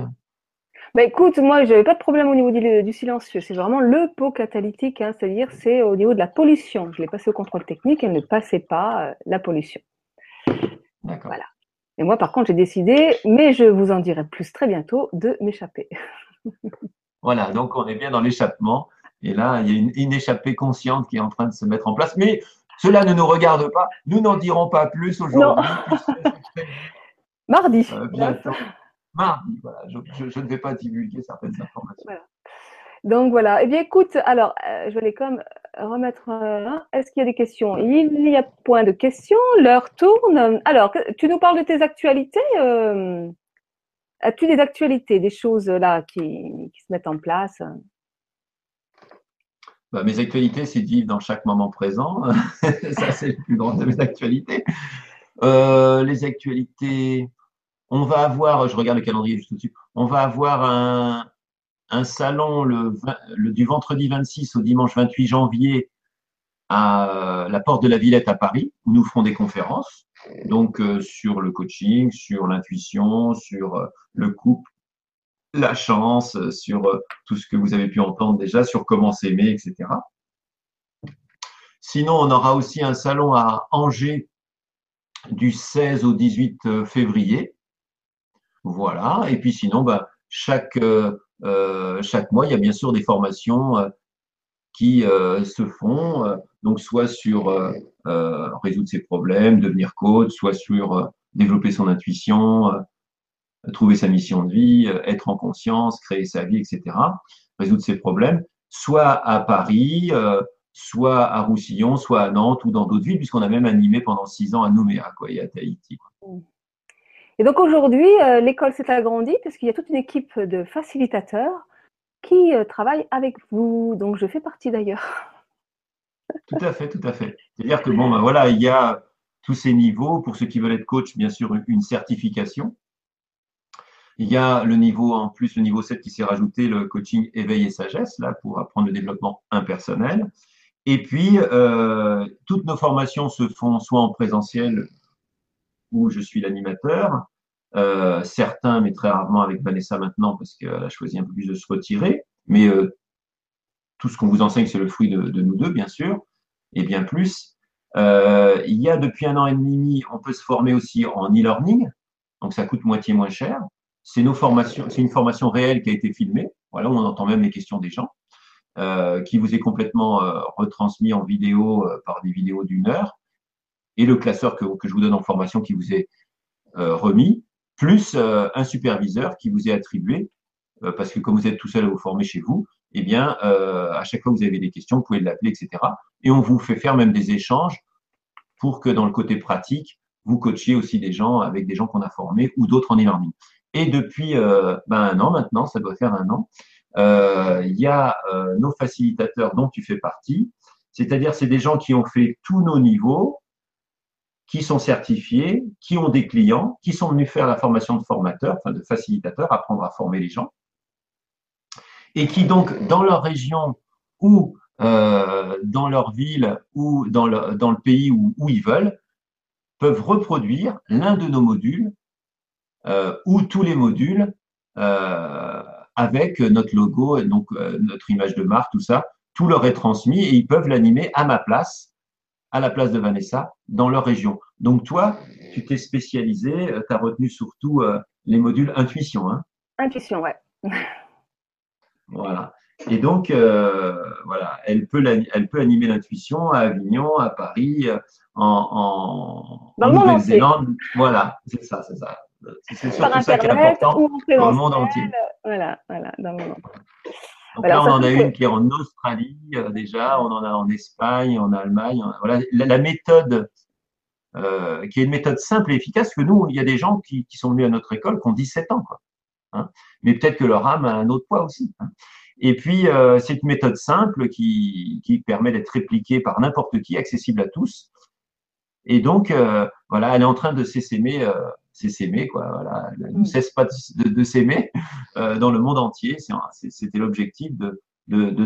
bah écoute, moi, je n'avais pas de problème au niveau du, silencieux. C'est vraiment le pot catalytique, hein, c'est-à-dire c'est au niveau de la pollution. Je l'ai passé au contrôle technique, elle ne passait pas euh, la pollution. D'accord. Voilà. Et moi, par contre, j'ai décidé, mais je vous en dirai plus très bientôt, de m'échapper. voilà, donc on est bien dans l'échappement. Et là, il y a une, une, échappée consciente qui est en train de se mettre en place. Mais cela ne nous regarde pas. Nous n'en dirons pas plus aujourd'hui. Mardi. Euh, bientôt. Mardi, voilà. Je, je, ne vais pas divulguer certaines informations. Voilà. Donc voilà. Eh bien, écoute, alors, euh, je vais aller comme remettre. Euh, Est-ce qu'il y a des questions? Il y a point de questions. L'heure tourne. Alors, tu nous parles de tes actualités. Euh, As-tu des actualités, des choses qui se mettent en place? Bah, mes actualités, c'est de vivre dans chaque moment présent. Ça, c'est le plus grand de mes actualités. Euh, les actualités, on va avoir, je regarde le calendrier juste au-dessus, on va avoir un, un salon le, du vendredi 26 au dimanche 28 janvier à la porte de la Villette à Paris, où nous ferons des conférences, donc euh, sur le coaching, sur l'intuition, sur euh, le couple, la chance, euh, sur tout ce que vous avez pu entendre déjà, sur comment s'aimer, etc. Sinon, on aura aussi un salon à Angers du 16 au 18 euh, février. Voilà. Et puis sinon, bah, chaque, chaque mois, il y a bien sûr des formations qui euh, se font, donc soit sur résoudre ses problèmes, devenir coach, soit sur développer son intuition, trouver sa mission de vie, euh, être en conscience, créer sa vie, etc., résoudre ses problèmes, soit à Paris, euh, soit à Roussillon, soit à Nantes ou dans d'autres villes, puisqu'on a même animé pendant six ans à Nouméa quoi, et à Tahiti. Et donc aujourd'hui, euh, l'école s'est agrandie parce qu'il y a toute une équipe de facilitateurs qui travaillent avec vous. Donc je fais partie d'ailleurs. Tout à fait, tout à fait. C'est-à-dire que bon, ben voilà, il y a tous ces niveaux. Pour ceux qui veulent être coach, bien sûr, une certification. Il y a le niveau, en plus, le niveau 7 qui s'est rajouté, le coaching éveil et sagesse, là, pour apprendre le développement impersonnel. Et puis, euh, toutes nos formations se font soit en présentiel, où je suis l'animateur, euh, certains, mais très rarement avec Vanessa maintenant, parce qu'elle a choisi un peu plus de se retirer. Mais euh, tout ce qu'on vous enseigne, c'est le fruit de, de, nous deux, bien sûr, et bien plus. Euh, il y a depuis un an et demi, on peut se former aussi en e-learning, donc ça coûte moitié moins cher. C'est nos formations, c'est une formation réelle qui a été filmée. Voilà, on entend même les questions des gens, euh, qui vous est complètement euh, retransmis en vidéo euh, par des vidéos d'une heure, et le classeur que, que, je vous donne en formation qui vous est remis, plus euh, un superviseur qui vous est attribué, euh, parce que comme vous êtes tout seul à vous former chez vous, eh bien, à chaque fois que vous avez des questions, vous pouvez l'appeler, etc. Et on vous fait faire même des échanges pour que dans le côté pratique, vous coachiez aussi des gens avec des gens qu'on a formés ou d'autres en e-learning. Et depuis euh, ben, un an maintenant, ça doit faire un an, euh, il y a euh, nos facilitateurs dont tu fais partie, c'est-à-dire c'est des gens qui ont fait tous nos niveaux, qui sont certifiés, qui ont des clients, qui sont venus faire la formation de formateur, enfin de facilitateur, apprendre à former les gens, et qui donc dans leur région ou dans leur ville ou dans le, dans le pays où, où, ils veulent, peuvent reproduire l'un de nos modules ou tous les modules avec notre logo, donc notre image de marque, tout ça, tout leur est transmis et ils peuvent l'animer à ma place, à la place de Vanessa, dans leur région. Donc toi, tu t'es spécialisé, tu as retenu surtout les modules intuition. Hein intuition, ouais. voilà. Et donc, euh, voilà, elle peut, elle peut animer l'intuition à Avignon, à Paris, en, en, Nouvelle-Zélande. Voilà, c'est ça, c'est ça. C'est surtout ça qui est important dans le monde entier. Voilà, voilà, dans le monde Donc là, on en a une qui est en Australie euh, déjà, on en a en Espagne, en Allemagne. Voilà, la, méthode euh, qui est une méthode simple et efficace, que nous, il y a des gens qui, qui sont venus à notre école qui ont 17 ans. Quoi. Hein. Mais peut-être que leur âme a un autre poids aussi. Hein. Et puis, euh, c'est une méthode simple qui, qui permet d'être répliquée par n'importe qui, accessible à tous. Et donc, euh, voilà, elle est en train de s'essaimer, euh, s'essaimer, quoi. Voilà, ne cesse pas de, de s'aimer euh, dans le monde entier. C'était l'objectif de,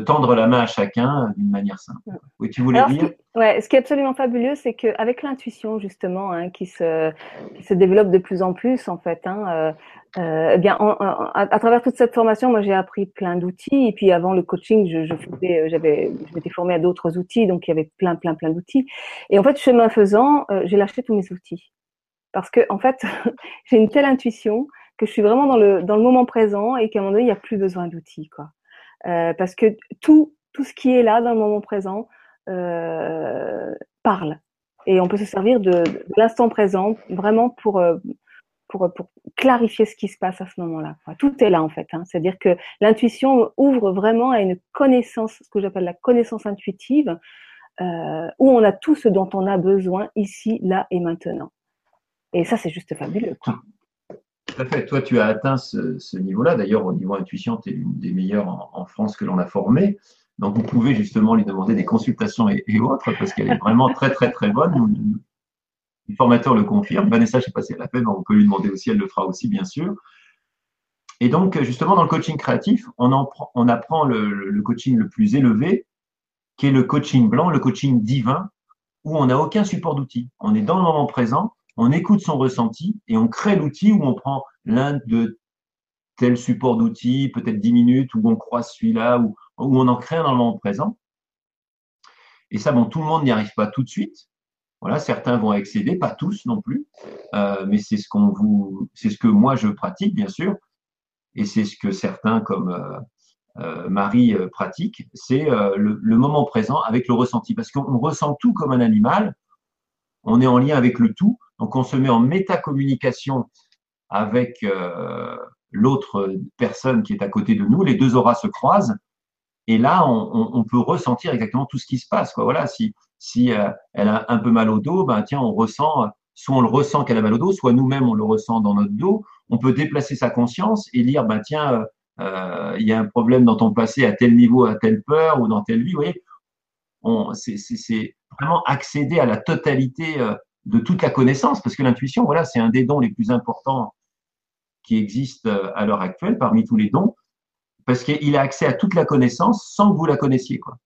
tendre la main à chacun d'une manière simple. Oui, tu voulais dire? ce ouais, ce qui est absolument fabuleux, c'est qu'avec l'intuition justement, hein, qui, se, qui se développe de plus en plus en fait, hein, euh, euh, eh bien, à, travers toute cette formation, moi j'ai appris plein d'outils. Et puis avant le coaching, je, je faisais, j'avais, je m'étais formée à d'autres outils, donc il y avait plein, plein, plein d'outils. Et en fait, chemin faisant, euh, j'ai lâché tous mes outils parce que en fait, j'ai une telle intuition que je suis vraiment dans le dans le moment présent et qu'à un moment donné, il n'y a plus besoin d'outils, quoi. Euh, parce que tout, tout ce qui est là dans le moment présent euh, parle. Et on peut se servir de, de l'instant présent vraiment pour, euh, pour, pour, clarifier ce qui se passe à ce moment-là. Tout est là en fait. Hein. C'est-à-dire que l'intuition ouvre vraiment à une connaissance, ce que j'appelle la connaissance intuitive, euh, où on a tout ce dont on a besoin ici, là et maintenant. Et ça, c'est juste fabuleux. Quoi. Tout à fait. Toi, tu as atteint ce, niveau-là. D'ailleurs, au niveau intuition, tu es l'une des meilleures en, France que l'on a formée. Donc, vous pouvez justement lui demander des consultations et, autres parce qu'elle est vraiment très, très, très bonne. Le formateur le confirme. Vanessa, je ne sais pas si elle l'a fait, mais on peut lui demander aussi, elle le fera aussi, bien sûr. Et donc, justement, dans le coaching créatif, on, apprend le, coaching le plus élevé, qui est le coaching blanc, le coaching divin, où on n'a aucun support d'outils. On est dans le moment présent on écoute son ressenti et on crée l'outil où on prend l'un de tel support d'outils, peut-être 10 minutes, où on croise celui-là, ou où on en crée un dans le moment présent. Et ça, bon, tout le monde n'y arrive pas tout de suite. Voilà, certains vont accéder, pas tous non plus, euh, mais c'est ce qu'on vous, c'est ce que moi je pratique bien sûr, et c'est ce que certains comme euh, euh, Marie pratiquent, c'est le, moment présent avec le ressenti, parce qu'on ressent tout comme un animal, on est en lien avec le tout, donc on se met en métacommunication avec euh, l'autre personne qui est à côté de nous, les deux auras se croisent, et là on, peut ressentir exactement tout ce qui se passe. Voilà, si, si euh, elle a un peu mal au dos, ben tiens, on ressent, soit on le ressent qu'elle a mal au dos, soit nous-mêmes on le ressent dans notre dos. On peut déplacer sa conscience et dire, ben tiens, euh, il y a un problème dans ton passé à tel niveau, à telle peur ou dans telle vie. Vous voyez, c'est vraiment accéder à la totalité de toute la connaissance, parce que l'intuition, voilà, c'est un des dons les plus importants qui existent euh, à l'heure actuelle parmi tous les dons, parce qu'il a accès à toute la connaissance sans que vous la connaissiez, quoi.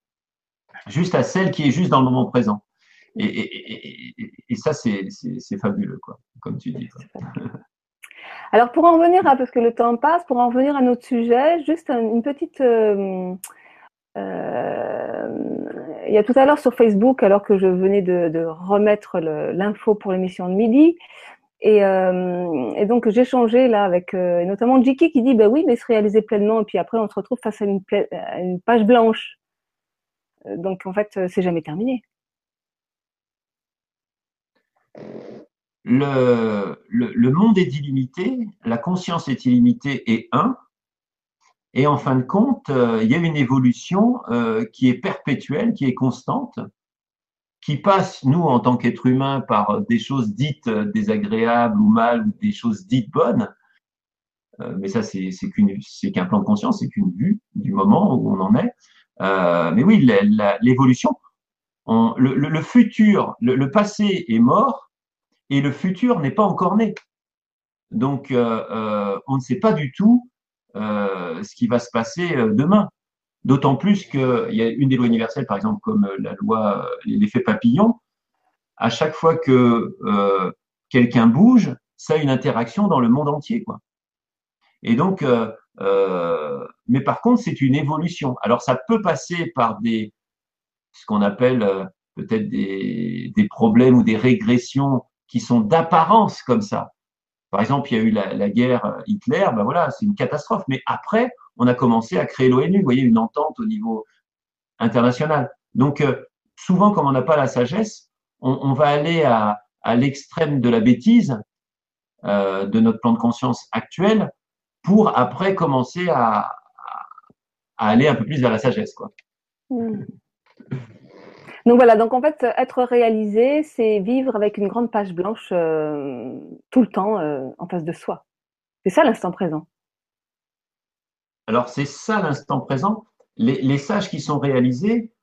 Juste à celle qui est juste dans le moment présent. Et, et ça, c'est fabuleux, quoi, comme tu dis. Alors, pour en revenir à, parce que le temps passe, pour en revenir à notre sujet, juste une petite. Euh, euh, il y a tout à l'heure sur Facebook, alors que je venais de, remettre l'info pour l'émission de midi, et, euh, donc changé là avec euh, notamment Jiki qui dit bah oui mais se réaliser pleinement et puis après on se retrouve face à une, page blanche. Euh, donc en fait c'est jamais terminé. Le, le, monde est illimité, la conscience est illimitée et un. Et en fin de compte, euh, il y a une évolution euh, qui est perpétuelle, qui est constante, qui passe, nous, en tant qu'êtres humains, par des choses dites désagréables ou mal, ou des choses dites bonnes. Euh, mais ça, c'est qu'un plan de conscience, c'est qu'une vue du moment où on en est. mais oui, l'évolution, le, le, futur, le, le, passé est mort et le futur n'est pas encore né. Donc, on ne sait pas du tout euh, ce qui va se passer euh, demain. D'autant plus qu'il y a une des lois universelles, par exemple, comme la loi, l'effet papillon, à chaque fois que euh, quelqu'un bouge, ça a une interaction dans le monde entier, quoi. Et donc, euh, euh, mais par contre, c'est une évolution. Alors, ça peut passer par des, ce qu'on appelle euh, peut-être des, des, problèmes ou des régressions qui sont d'apparence comme ça. Par exemple, il y a eu la, guerre Hitler, ben voilà, c'est une catastrophe. Mais après, on a commencé à créer l'ONU, vous voyez, une entente au niveau international. Donc, euh, souvent, comme on n'a pas la sagesse, on, va aller à, l'extrême de la bêtise euh, de notre plan de conscience actuel pour après commencer à, aller un peu plus vers la sagesse. Quoi. Hmm. Donc voilà, donc en fait, être réalisé, c'est vivre avec une grande page blanche euh, tout le temps euh, en face de soi. C'est ça l'instant présent. Alors c'est ça l'instant présent. Les, sages qui sont réalisés,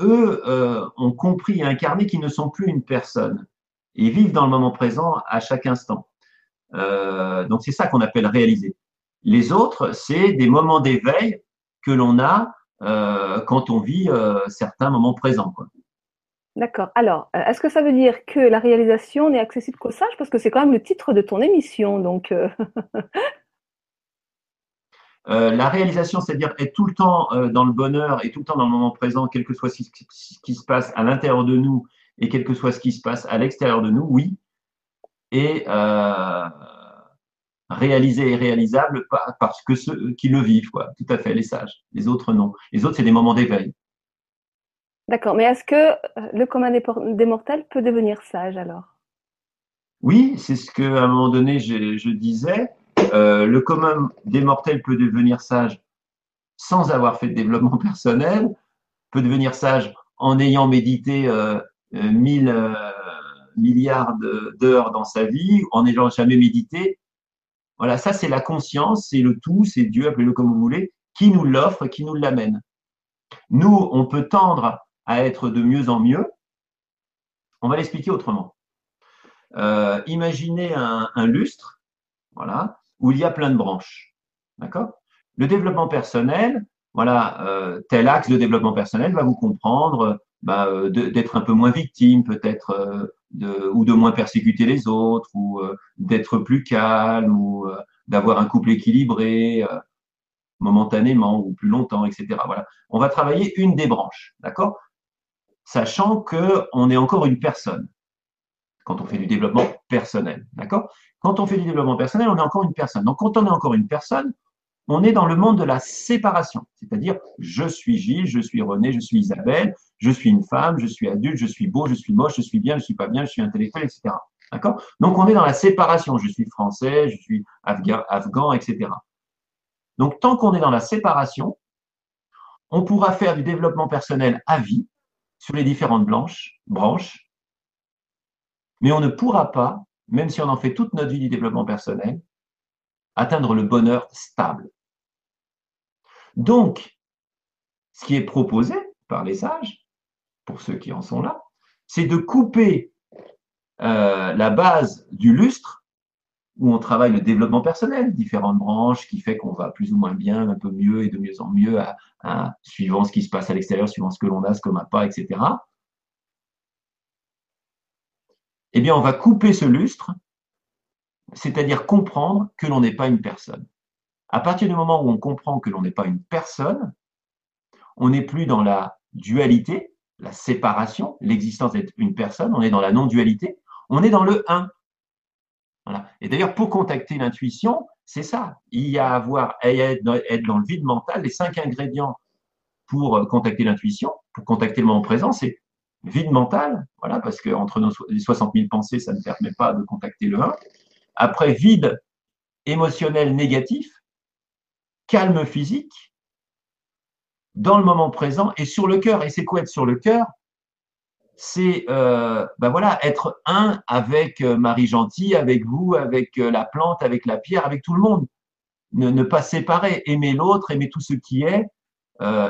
eux, euh, ont compris et incarné qu'ils ne sont plus une personne. Ils vivent dans le moment présent à chaque instant. Donc c'est ça qu'on appelle réaliser. Les autres, c'est des moments d'éveil que l'on a quand on vit euh, certains moments présents. D'accord. Alors, euh, est-ce que ça veut dire que la réalisation n'est accessible qu'aux sages Parce que c'est quand même le titre de ton émission. Donc, euh, la réalisation, c'est-à-dire être tout le temps dans le bonheur et tout le temps dans le moment présent, quel que soit ce qui se passe à l'intérieur de nous et quel que soit ce qui se passe à l'extérieur de nous, oui. Et euh, réalisé et réalisable parce que ceux qui le vivent, quoi. Tout à fait, les sages. Les autres, non. Les autres, c'est des moments d'éveil. D'accord. Mais est-ce que le commun des mortels peut devenir sage alors? Oui, c'est ce qu'à un moment donné, je, je disais. Euh, le commun des mortels peut devenir sage sans avoir fait de développement personnel, peut devenir sage en ayant médité euh, euh mille euh, milliards d'heures dans sa vie, en n'ayant jamais médité, voilà, ça c'est la conscience, c'est le tout, c'est Dieu, appelez-le comme vous voulez, qui nous l'offre, qui nous l'amène. Nous, on peut tendre à être de mieux en mieux. On va l'expliquer autrement. Euh, imaginez un, lustre, voilà, où il y a plein de branches. D'accord? Le développement personnel, voilà, euh, tel axe de développement personnel va vous comprendre bah, euh, d'être un peu moins victime, peut-être euh, ou de moins persécuter les autres, ou euh, d'être plus calme, ou d'avoir un couple équilibré momentanément ou plus longtemps, etc. Voilà. On va travailler une des branches, d'accord? Sachant que on est encore une personne quand on fait du développement personnel, d'accord? Quand on fait du développement personnel, on est encore une personne. Donc, quand on est encore une personne, on est dans le monde de la séparation, c'est-à-dire je suis Gilles, je suis René, je suis Isabelle, je suis une femme, je suis adulte, je suis beau, je suis moche, je suis bien, je suis pas bien, je suis intellectuel, etc. D'accord Donc on est dans la séparation, je suis français, je suis afghan, afghan etc. Donc tant qu'on est dans la séparation, on pourra faire du développement personnel à vie sur les différentes branches, mais on ne pourra pas, même si on en fait toute notre vie du développement personnel, atteindre le bonheur stable. Donc, ce qui est proposé par les sages, pour ceux qui en sont là, c'est de couper euh, la base du lustre où on travaille le développement personnel, différentes branches qui fait qu'on va plus ou moins bien, un peu mieux et de mieux en mieux, suivant ce qui se passe à l'extérieur, suivant ce que l'on a, ce qu'on n'a pas, etc. Eh bien, on va couper ce lustre, c'est-à-dire comprendre que l'on n'est pas une personne. À partir du moment où on comprend que l'on n'est pas une personne, on n'est plus dans la dualité, la séparation, l'existence d'être une personne, on est dans la non-dualité, on est dans le un. Voilà. Et d'ailleurs, pour contacter l'intuition, c'est ça. Il y a à avoir, être dans le vide mental, les cinq ingrédients pour euh, contacter l'intuition, pour contacter le moment présent, c'est vide mental, voilà, parce que entre nos, les 60 000 pensées, ça ne permet pas de contacter le 1. Après, vide émotionnel négatif, calme physique, dans le moment présent et sur le cœur. Et c'est quoi être sur le cœur? C'est euh, ben voilà, être un avec euh, Marie Gentille, avec vous, avec euh, la plante, avec la pierre, avec tout le monde. Ne, pas séparer, aimer l'autre, aimer tout ce qui est,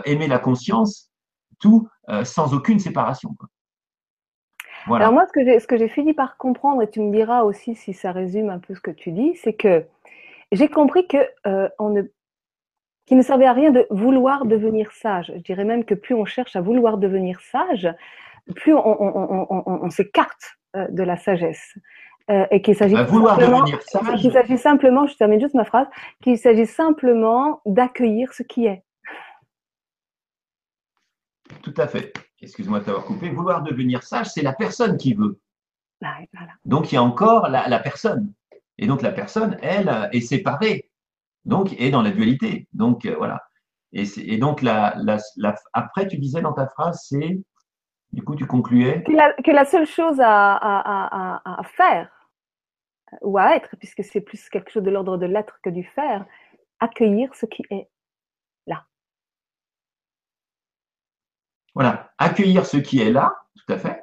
aimer la conscience, tout sans aucune séparation. Voilà. Alors moi, ce que j'ai, ce que j'ai fini par comprendre, et tu me diras aussi si ça résume un peu ce que tu dis, c'est que j'ai compris que on ne qu'il ne servait à rien de vouloir devenir sage. Je dirais même que plus on cherche à vouloir devenir sage, plus on, s'écarte euh, de la sagesse. Euh, et qu'il s'agit simplement, s'agit simplement, je termine juste ma phrase, qu'il s'agit simplement d'accueillir ce qui est. Tout à fait. Excuse-moi de t'avoir coupé. Vouloir devenir sage, c'est la personne qui veut. Donc il y a encore la, personne. Et donc la personne, elle, est séparée. Donc est dans la dualité. Donc euh, voilà. Et, donc la, après, tu disais dans ta phrase, c'est du coup, tu concluais que la, seule chose à, faire ou à être, puisque c'est plus quelque chose de l'ordre de l'être que du faire, accueillir ce qui est là. Voilà, accueillir ce qui est là, tout à fait.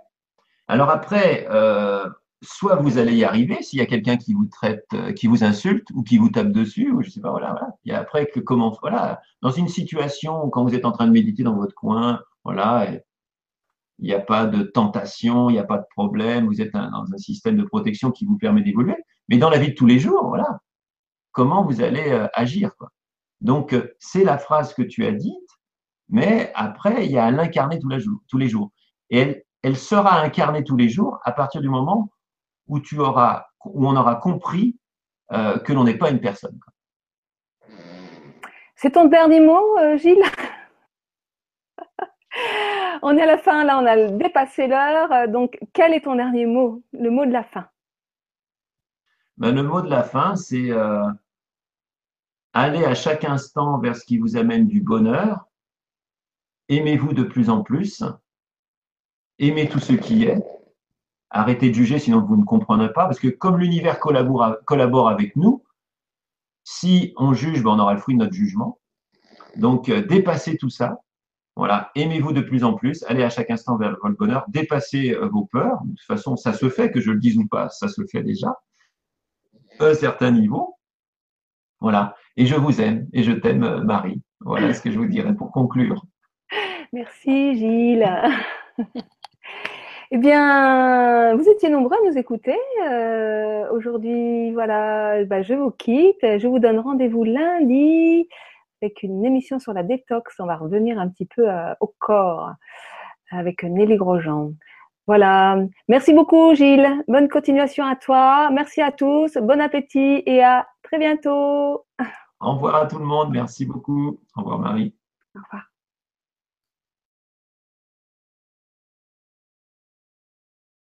Alors après, euh, soit vous allez y arriver s'il y a quelqu'un qui vous traite, euh, qui vous insulte ou qui vous tape dessus, ou je sais pas, voilà. voilà. Et après que comment, voilà, dans une situation quand vous êtes en train de méditer dans votre coin, voilà, il n'y a pas de tentation, il n'y a pas de problème, vous êtes dans un système de protection qui vous permet d'évoluer. Mais dans la vie de tous les jours, voilà, comment vous allez euh, agir. Quoi. Donc, euh, c'est la phrase que tu as dite, mais après, il y a à l'incarner tous, les jours. Et elle, elle sera incarnée tous les jours à partir du moment où, tu auras, où on aura compris euh, que l'on n'est pas une personne. C'est ton dernier mot, Gilles? On est à la fin, là, on a dépassé l'heure. Donc, quel est ton dernier mot, le mot de la fin ben, Le mot de la fin, c'est euh, aller à chaque instant vers ce qui vous amène du bonheur. Aimez-vous de plus en plus. Aimez tout ce qui est. Arrêtez de juger, sinon vous ne comprenez pas. Parce que comme l'univers collabore, collabore avec nous, si on juge, ben, on aura le fruit de notre jugement. Donc, euh, dépassez tout ça voilà, aimez-vous de plus en plus, allez à chaque instant vers le bonheur, dépassez euh, vos peurs. De toute façon, ça se fait, que je le dise ou pas, ça se fait déjà, à un certain niveau. Voilà, et je vous aime et je t'aime, euh, Marie. Voilà ce que je vous dirais pour conclure. Merci, Gilles. Eh bien, vous étiez nombreux à nous écouter. Euh, aujourd'hui, voilà, bah, je vous quitte. Je vous donne rendez-vous lundi avec une émission sur la détox. On va revenir un petit peu euh, au corps avec Nelly Grosjean. Voilà. Merci beaucoup, Gilles. Bonne continuation à toi. Merci à tous. Bon appétit et à très bientôt. Au revoir à tout le monde. Merci beaucoup. Au revoir, Marie. Au revoir.